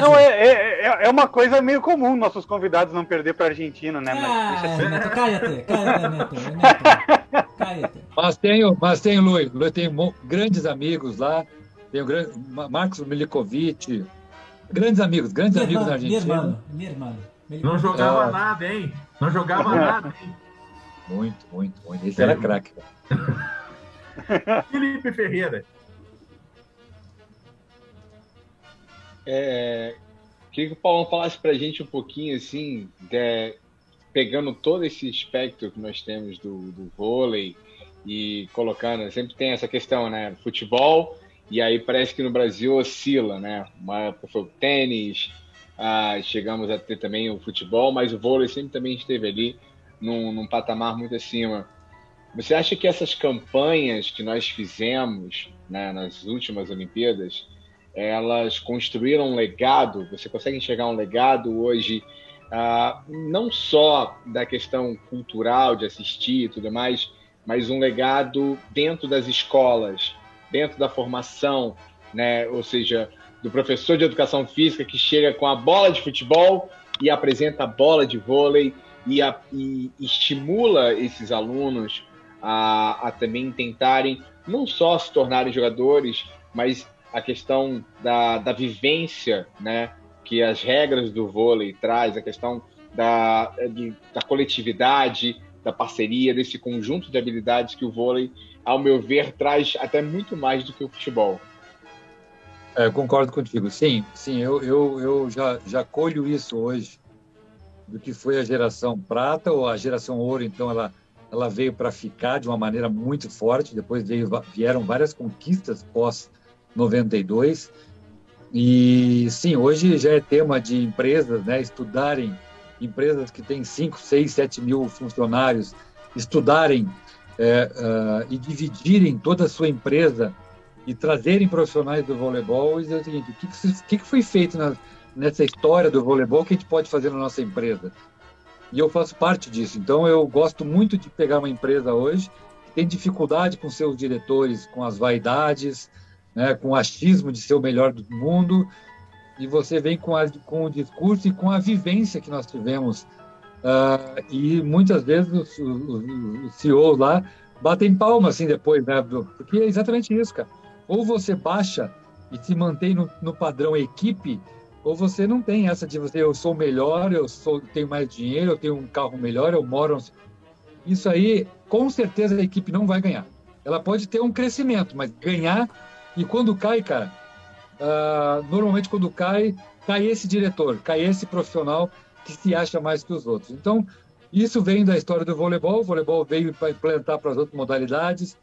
Não, é, é, é, é, uma coisa meio comum nossos convidados não perder para Argentina, né? Ah, mas é, Neto, [laughs] cállate, cállate, Neto, Neto, cállate. Mas tenho, mas tenho, Luiz, eu tenho grandes amigos lá, tenho grande, Marcos Milikovic, grandes amigos, grandes amigos na Argentina. Meu irmão, meu irmão. Não jogava é. nada, hein? Não jogava [laughs] nada, hein? Muito, muito, muito. Esse era craque. [laughs] Felipe Ferreira. É, queria que o Paulo falasse para a gente um pouquinho, assim, de, pegando todo esse espectro que nós temos do, do vôlei e colocando, sempre tem essa questão, né? Futebol, e aí parece que no Brasil oscila, né? Uma época foi o tênis, ah, chegamos a ter também o futebol, mas o vôlei sempre também esteve ali num, num patamar muito acima. Você acha que essas campanhas que nós fizemos né, nas últimas Olimpíadas, elas construíram um legado, você consegue enxergar um legado hoje, uh, não só da questão cultural de assistir e tudo mais, mas um legado dentro das escolas, dentro da formação, né? ou seja, do professor de educação física que chega com a bola de futebol e apresenta a bola de vôlei e, a, e estimula esses alunos a, a também tentarem não só se tornarem jogadores, mas a questão da, da vivência, né, que as regras do vôlei traz, a questão da, da coletividade, da parceria, desse conjunto de habilidades que o vôlei, ao meu ver, traz até muito mais do que o futebol. É, concordo contigo. Sim, sim, eu, eu, eu já, já colho isso hoje do que foi a geração prata ou a geração ouro. Então, ela, ela veio para ficar de uma maneira muito forte. Depois veio, vieram várias conquistas pós 92. E sim, hoje já é tema de empresas, né, estudarem, empresas que têm 5, 6, 7 mil funcionários, estudarem é, uh, e dividirem toda a sua empresa e trazerem profissionais do voleibol e dizer o seguinte, o que, que, que foi feito na, nessa história do voleibol que a gente pode fazer na nossa empresa? E eu faço parte disso. Então, eu gosto muito de pegar uma empresa hoje que tem dificuldade com seus diretores, com as vaidades, né, com o achismo de ser o melhor do mundo, e você vem com, a, com o discurso e com a vivência que nós tivemos. Uh, e muitas vezes os, os, os CEOs lá batem palmas assim depois, né? Porque é exatamente isso, cara. Ou você baixa e se mantém no, no padrão equipe, ou você não tem essa de você, eu sou melhor, eu sou, tenho mais dinheiro, eu tenho um carro melhor, eu moro. Isso aí, com certeza a equipe não vai ganhar. Ela pode ter um crescimento, mas ganhar e quando cai, cara, uh, normalmente quando cai, cai esse diretor, cai esse profissional que se acha mais que os outros. Então, isso vem da história do voleibol. O voleibol veio para implantar para as outras modalidades,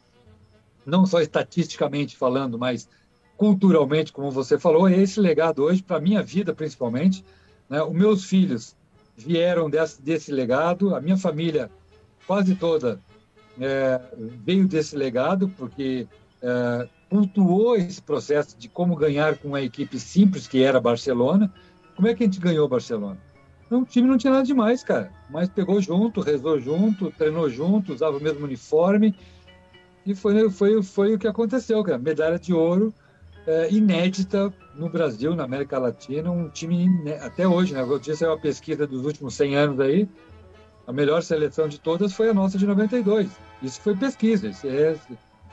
não só estatisticamente falando, mas culturalmente, como você falou. É esse legado hoje, para a minha vida principalmente. Né? Os meus filhos vieram desse, desse legado, a minha família quase toda é, veio desse legado, porque é, cultuou esse processo de como ganhar com uma equipe simples que era Barcelona. Como é que a gente ganhou Barcelona? Então, o time não tinha nada demais, cara. Mas pegou junto, rezou junto, treinou junto, usava o mesmo uniforme. E foi, foi, foi o que aconteceu, cara. Medalha de ouro é, inédita no Brasil, na América Latina. Um time, até hoje, né? Eu disse, é uma pesquisa dos últimos 100 anos aí. A melhor seleção de todas foi a nossa de 92. Isso foi pesquisa. Isso é,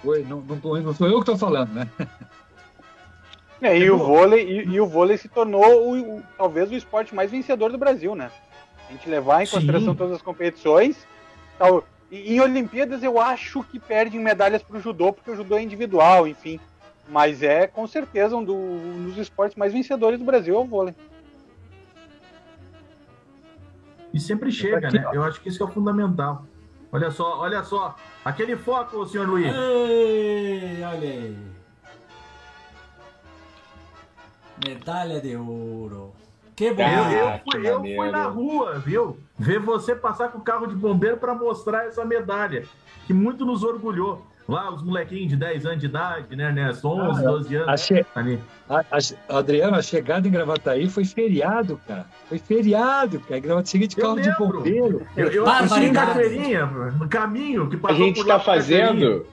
foi, não, não, não sou eu que estou falando, né? [laughs] É, e, o vôlei, e, e, o vôlei se tornou o, o, talvez o esporte mais vencedor do Brasil, né? A gente levar em consideração Sim. todas as competições. Tal, e, em Olimpíadas eu acho que perde medalhas para o judô, porque o judô é individual, enfim. Mas é com certeza um, do, um dos esportes mais vencedores do Brasil é o vôlei. E sempre chega, né? Eu acho que isso é o fundamental. Olha só, olha só. Aquele foco, senhor Luiz. Ei, olha aí. Medalha de ouro. Que bom. Eu, eu, fui, eu fui na rua, viu? Ver você passar com o carro de bombeiro para mostrar essa medalha, que muito nos orgulhou. Lá, os molequinhos de 10 anos de idade, né, né? 11, ah, 12 anos. A che... a, a, Adriano, a chegada em Gravataí foi feriado, cara. Foi feriado, cara. Gravataí de carro de bombeiro. Eu, eu assisti em Cachoeirinha, no caminho que passou A gente está fazendo...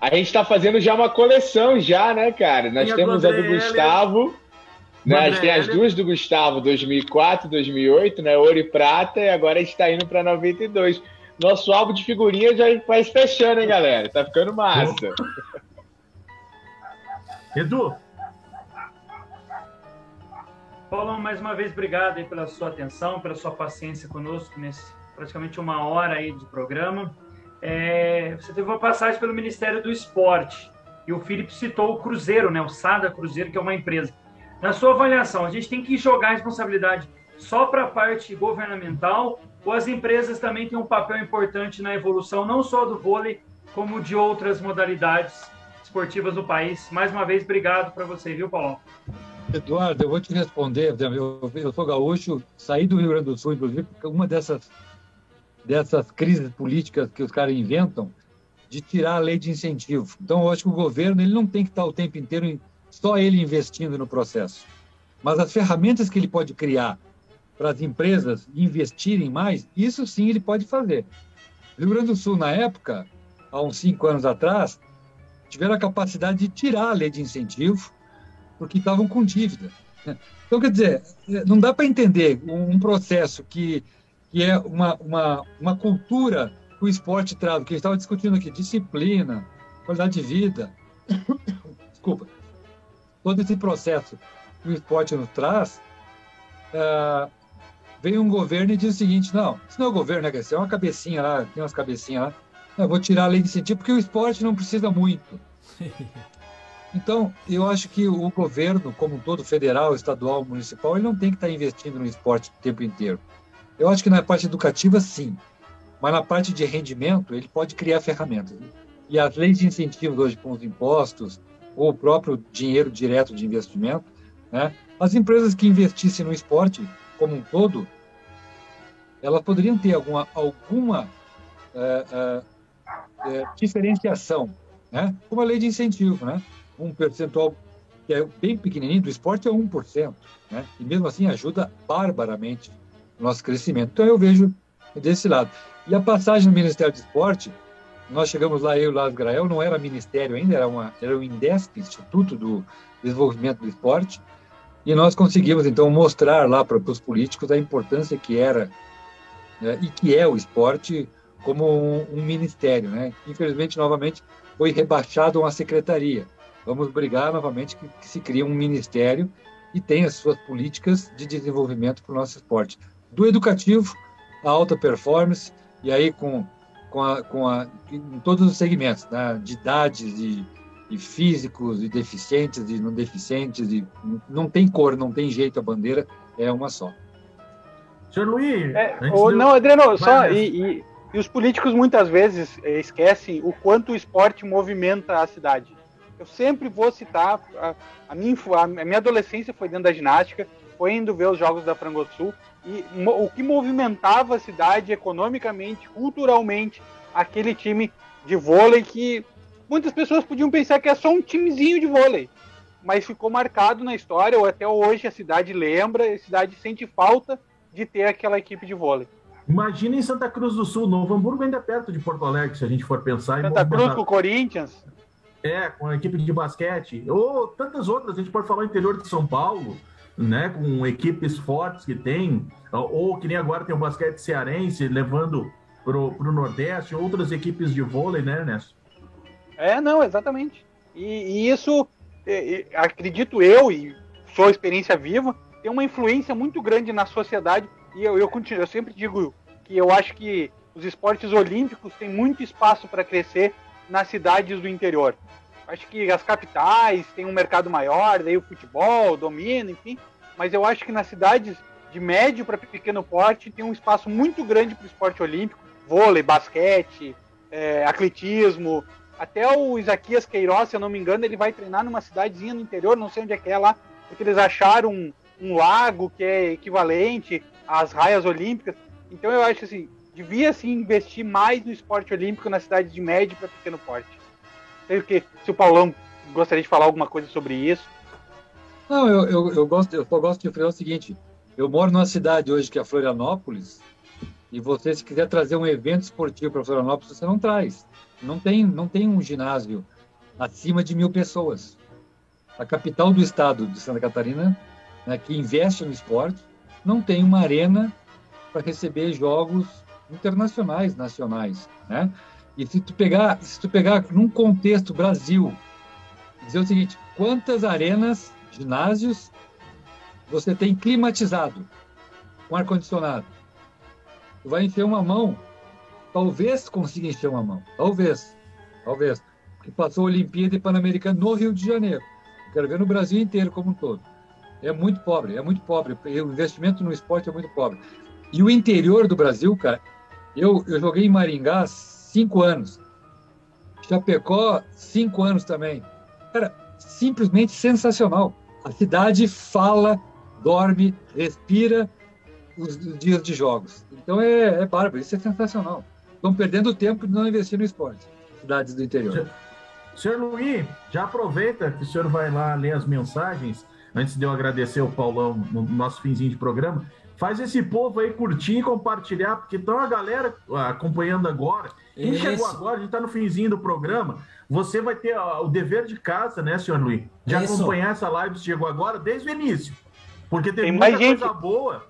A gente está fazendo já uma coleção já, né, cara? Nós temos a do Gustavo... Né, tem as duas do Gustavo, 2004, 2008, né? Ouro e prata, e agora a gente está indo para 92. Nosso álbum de figurinha já vai fechando, hein, galera? Tá ficando massa. Edu. Paulo, mais uma vez, obrigado aí pela sua atenção, pela sua paciência conosco nesse praticamente uma hora aí de programa. É, você teve uma passagem pelo Ministério do Esporte e o Felipe citou o Cruzeiro, né? O Sada Cruzeiro, que é uma empresa. Na sua avaliação, a gente tem que jogar a responsabilidade só para a parte governamental ou as empresas também têm um papel importante na evolução não só do vôlei, como de outras modalidades esportivas do país? Mais uma vez, obrigado para você, viu, Paulo? Eduardo, eu vou te responder. Eu, eu sou gaúcho, saí do Rio Grande do Sul, inclusive, porque uma dessas, dessas crises políticas que os caras inventam de tirar a lei de incentivo. Então, eu acho que o governo ele não tem que estar o tempo inteiro só ele investindo no processo. Mas as ferramentas que ele pode criar para as empresas investirem mais, isso sim ele pode fazer. O Rio Grande do Sul, na época, há uns cinco anos atrás, tiveram a capacidade de tirar a lei de incentivo, porque estavam com dívida. Então, quer dizer, não dá para entender um processo que, que é uma, uma, uma cultura que o esporte traz, que a gente estava discutindo aqui, disciplina, qualidade de vida. [coughs] Desculpa. Todo esse processo que o esporte nos traz, uh, vem um governo e diz o seguinte: não, isso não é o governo, né? Isso é uma cabecinha lá, tem umas cabecinhas lá. Não, eu vou tirar a lei de incentivo porque o esporte não precisa muito. [laughs] Então, eu acho que o governo, como um todo, federal, estadual, municipal, ele não tem que estar investindo no esporte o tempo inteiro. Eu acho que na parte educativa, sim. Mas na parte de rendimento, ele pode criar ferramentas. E as leis de incentivo hoje com os impostos, ou o próprio dinheiro direto de investimento, né? as empresas que investissem no esporte como um todo, elas poderiam ter alguma, alguma é, é, diferenciação, né? como a lei de incentivo, né? um percentual que é bem pequenininho, do esporte é 1%, né? e mesmo assim ajuda barbaramente o nosso crescimento. Então eu vejo desse lado. E a passagem no Ministério do Esporte, nós chegamos lá, eu e o Lázaro Grael, não era ministério ainda, era, uma, era o INDESP, Instituto do Desenvolvimento do Esporte, e nós conseguimos, então, mostrar lá para os políticos a importância que era né, e que é o esporte como um, um, ministério. Né? Infelizmente, novamente, foi rebaixado a uma secretaria. Vamos brigar novamente que, que se crie um ministério e tenha as suas políticas de desenvolvimento para o nosso esporte. Do educativo, a alta performance, e aí com, com, a, com a, em todos os segmentos, né? de idades, de e físicos, e deficientes, e não deficientes, e não tem cor, não tem jeito, a bandeira é uma só. Senhor Luiz. É, ou, não, Adriano, só. E, e, e, os políticos muitas vezes eh, esquecem o quanto o esporte movimenta a cidade. Eu sempre vou citar. A, a, minha, a minha adolescência foi dentro da ginástica, foi indo ver os jogos da Frangosul. E o que movimentava a cidade economicamente, culturalmente, aquele time de vôlei que muitas pessoas podiam pensar que é só um timezinho de vôlei. Mas ficou marcado na história, ou até hoje a cidade lembra, a cidade sente falta de ter aquela equipe de vôlei. Imagina em Santa Cruz do Sul, Novo Hamburgo ainda é perto de Porto Alegre, se a gente for pensar. Santa Cruz com o Corinthians. É, com a equipe de basquete, ou tantas outras, a gente pode falar interior de São Paulo, né, com equipes fortes que tem, ou que nem agora tem o basquete cearense levando para o Nordeste, outras equipes de vôlei, né, Ernesto? É, não, exatamente. E, e isso é, é, acredito eu, e sou experiência viva, tem uma influência muito grande na sociedade. E eu, eu, continuo, eu sempre digo que eu acho que os esportes olímpicos têm muito espaço para crescer nas cidades do interior. Acho que as capitais têm um mercado maior, daí o futebol domina, enfim. Mas eu acho que nas cidades de médio para pequeno porte tem um espaço muito grande para o esporte olímpico, vôlei, basquete, é, atletismo. Até o Isaquias Queiroz, se eu não me engano, ele vai treinar numa cidadezinha no interior, não sei onde é que é lá, porque eles acharam um, um lago que é equivalente às raias olímpicas. Então eu acho assim, devia se investir mais no esporte olímpico na cidade de médio para pequeno porte. Sei que se o Paulão gostaria de falar alguma coisa sobre isso. Não, eu, eu, eu gosto, eu gosto de falar o seguinte. Eu moro numa cidade hoje que é Florianópolis, e você, se quiser trazer um evento esportivo para Florianópolis, você não traz. Não tem, não tem um ginásio acima de mil pessoas. A capital do estado de Santa Catarina, né, que investe no esporte, não tem uma arena para receber jogos internacionais, nacionais, né? E se tu pegar, se tu pegar num contexto Brasil, dizer o seguinte, quantas arenas, ginásios você tem climatizado com ar condicionado? Tu vai encher uma mão, talvez consiga encher uma mão, talvez, talvez, porque passou a Olimpíada e Pan-Americana no Rio de Janeiro. Quero ver no Brasil inteiro como um todo. É muito pobre, é muito pobre. O investimento no esporte é muito pobre. E o interior do Brasil, cara, eu, eu joguei em Maringá cinco anos. Chapecó, cinco anos também. Cara, simplesmente sensacional. A cidade fala, dorme, respira os dias de jogos. Então é, é bárbaro, isso é sensacional. Estão perdendo tempo de não investir no esporte, cidades do interior. Senhor Luiz, já aproveita que o senhor vai lá ler as mensagens, antes de eu agradecer o Paulão no nosso finzinho de programa. Faz esse povo aí curtir e compartilhar, porque estão a galera acompanhando agora. Quem Isso. chegou agora, a gente está no finzinho do programa. Você vai ter ó, o dever de casa, né, senhor Luiz? De Isso. acompanhar essa live que chegou agora desde o início. Porque tem, tem muita mais gente, coisa boa.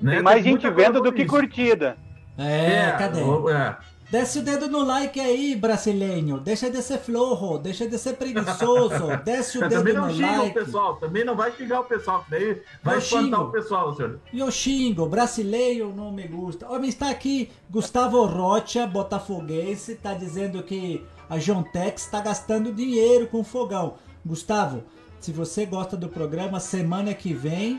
Né? Tem mais tem gente vendo do que curtida. É, é cadê? É. Desce o dedo no like aí, brasileiro. Deixa de ser flojo, deixa de ser preguiçoso. [laughs] Desce o dedo também não no xinga like. o pessoal, também não vai xingar o pessoal, daí vai eu espantar xingo. o pessoal, senhor. Eu xingo, brasileiro não me gusta. Me está aqui Gustavo Rocha, botafoguense, tá dizendo que a Jontex está gastando dinheiro com fogão. Gustavo, se você gosta do programa, semana que vem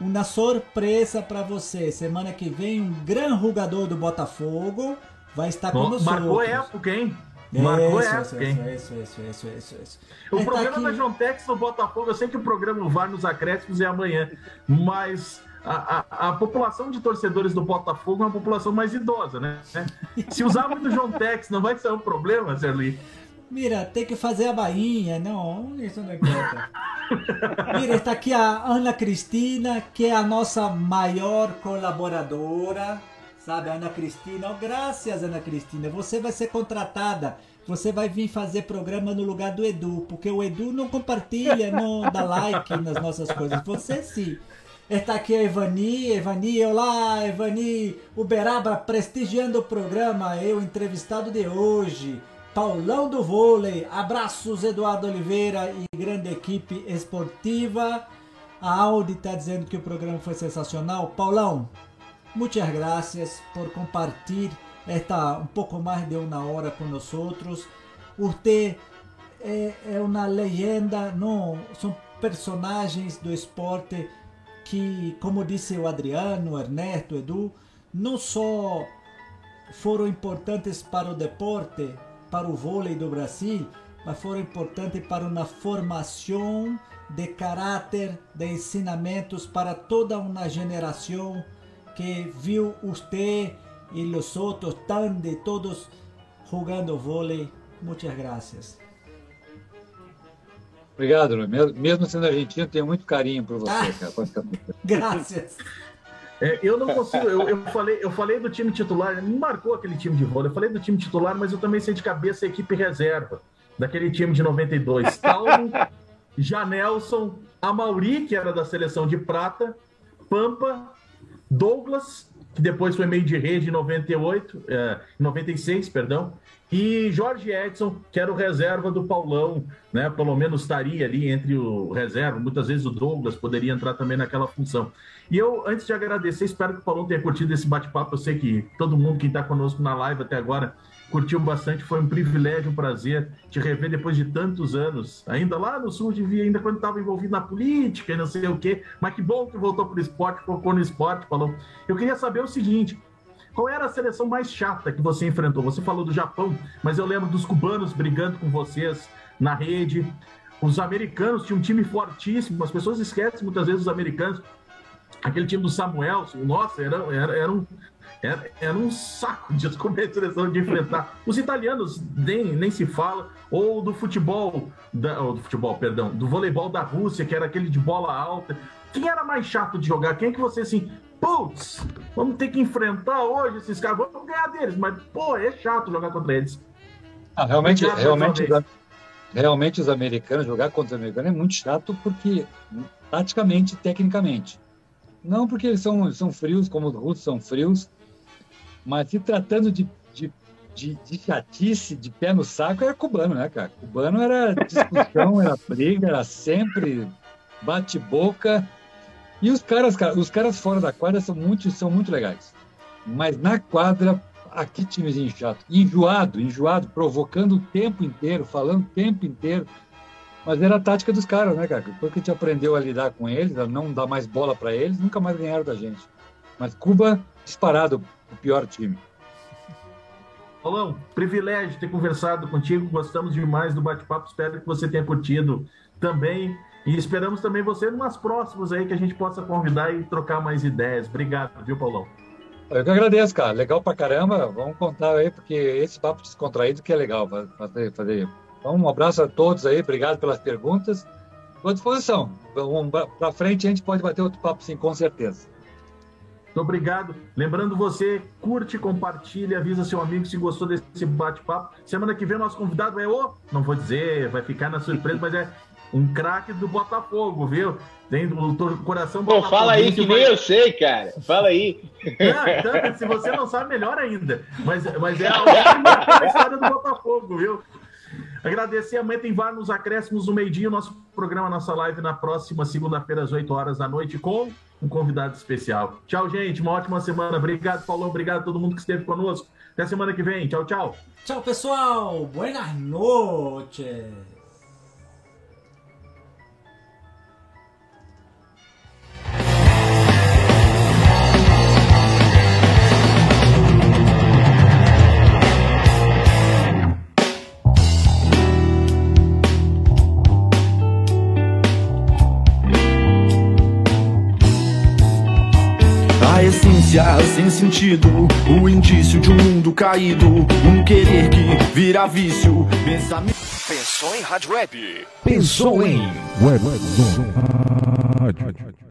uma surpresa para você. Semana que vem, um grande jogador do Botafogo vai estar conosco. Marcou época, hein? Marcou isso, época, hein? Isso, isso, isso, isso, isso. O Ele programa tá da João Tex no Botafogo, eu sei que o programa vai nos acréscimos é amanhã, mas a, a, a, população de torcedores do Botafogo é uma população mais idosa, né? Se usar muito João Tex, não vai ser um problema, Zerli? Mira, tem que fazer a bainha, não, isso não conta. Mira, está aqui a Ana Cristina, que é a nossa maior colaboradora Sabe, Ana Cristina, oh, graças Ana Cristina, você vai ser contratada. Você vai vir fazer programa no lugar do Edu, porque o Edu não compartilha, não dá like nas nossas coisas. Você sim. Está aqui a Evani, Evani, olá Evani, Uberaba prestigiando o programa, eu entrevistado de hoje, Paulão do Vôlei, abraços Eduardo Oliveira e grande equipe esportiva. A Audi está dizendo que o programa foi sensacional. Paulão, Muchas gracias por compartir esta um pouco mais de uma hora com nós outros. Você é, é uma legenda, não são personagens do esporte que, como disse o Adriano, o Ernesto, o Edu, não só foram importantes para o deporte, para o vôlei do Brasil, mas foram importantes para uma formação de caráter, de ensinamentos para toda uma geração que viu você e os outros, tan de todos jogando vôlei. Muitas graças. Obrigado, Luiz. Mesmo sendo argentino, tenho muito carinho por você, ah, cara. [laughs] Graças. É, eu não consigo, eu, eu, falei, eu falei do time titular, me marcou aquele time de vôlei. Eu falei do time titular, mas eu também sei de cabeça a equipe reserva daquele time de 92. Talmo, Janelson, Amauri, que era da seleção de prata, Pampa, Douglas, que depois foi meio de rede em 98, é, 96, perdão, E Jorge Edson, que era o reserva do Paulão, né? Pelo menos estaria ali entre o reserva. Muitas vezes o Douglas poderia entrar também naquela função. E eu, antes de agradecer, espero que o Paulão tenha curtido esse bate-papo. Eu sei que todo mundo que está conosco na live até agora curtiu bastante. Foi um privilégio, um prazer te rever depois de tantos anos. Ainda lá no sul de Via, ainda quando estava envolvido na política e não sei o quê. Mas que bom que voltou para o esporte, focou no esporte, Paulão. Eu queria saber o seguinte qual era a seleção mais chata que você enfrentou? Você falou do Japão, mas eu lembro dos cubanos brigando com vocês na rede. Os americanos tinham um time fortíssimo. As pessoas esquecem muitas vezes os americanos. Aquele time do Samuel, nossa, era, era, era um, era, era, um saco de como a seleção de enfrentar. Os italianos nem, nem se fala, ou do futebol, da, ou do futebol, perdão, do voleibol da Rússia, que era aquele de bola alta. Quem era mais chato de jogar? Quem é que você assim, putz, vamos ter que enfrentar hoje esses caras, vamos ganhar deles, mas, pô, é chato jogar contra eles. Ah, realmente, realmente, realmente os americanos, jogar contra os americanos é muito chato porque, taticamente, tecnicamente. Não porque eles são, são frios, como os russos são frios, mas se tratando de, de, de, de chatice, de pé no saco, era cubano, né, cara? Cubano era discussão, era briga, era sempre bate-boca, e os caras, cara, os caras fora da quadra são muito, são muito legais. Mas na quadra, aqui timezinho chato. Enjoado, enjoado, provocando o tempo inteiro, falando o tempo inteiro. Mas era a tática dos caras, né, cara? Depois que a gente aprendeu a lidar com eles, a não dar mais bola para eles, nunca mais ganharam da gente. Mas Cuba, disparado, o pior time. Paulão, privilégio ter conversado contigo. Gostamos demais do bate-papo. Espero que você tenha curtido também. E esperamos também você umas próximas aí que a gente possa convidar e trocar mais ideias. Obrigado, viu, Paulão? Eu que agradeço, cara. Legal pra caramba. Vamos contar aí, porque esse papo descontraído que é legal fazer. fazer. Então, um abraço a todos aí. Obrigado pelas perguntas. Estou à disposição. Vamos pra frente, a gente pode bater outro papo, sim, com certeza. Muito obrigado. Lembrando você, curte, compartilha, avisa seu amigo se gostou desse bate-papo. Semana que vem nosso convidado é o, não vou dizer, vai ficar na surpresa, mas é um craque do Botafogo, viu? Tem o coração Pô, fala aí que nem eu sei, cara. Fala aí. Não, então, se você não sabe, melhor ainda. Mas, mas é a história do Botafogo, viu? Agradecer, amanhã tem vários acréscimos no meio-dia, nosso programa, nossa live na próxima segunda-feira, às 8 horas da noite, com um convidado especial. Tchau, gente. Uma ótima semana. Obrigado, Paulão. Obrigado a todo mundo que esteve conosco. Até semana que vem. Tchau, tchau. Tchau, pessoal. Buenas noches. Sem sentido, o indício de um mundo caído, um querer que vira vício. Pensamento. Pensou em rádio web? Pensou em web. Rádio.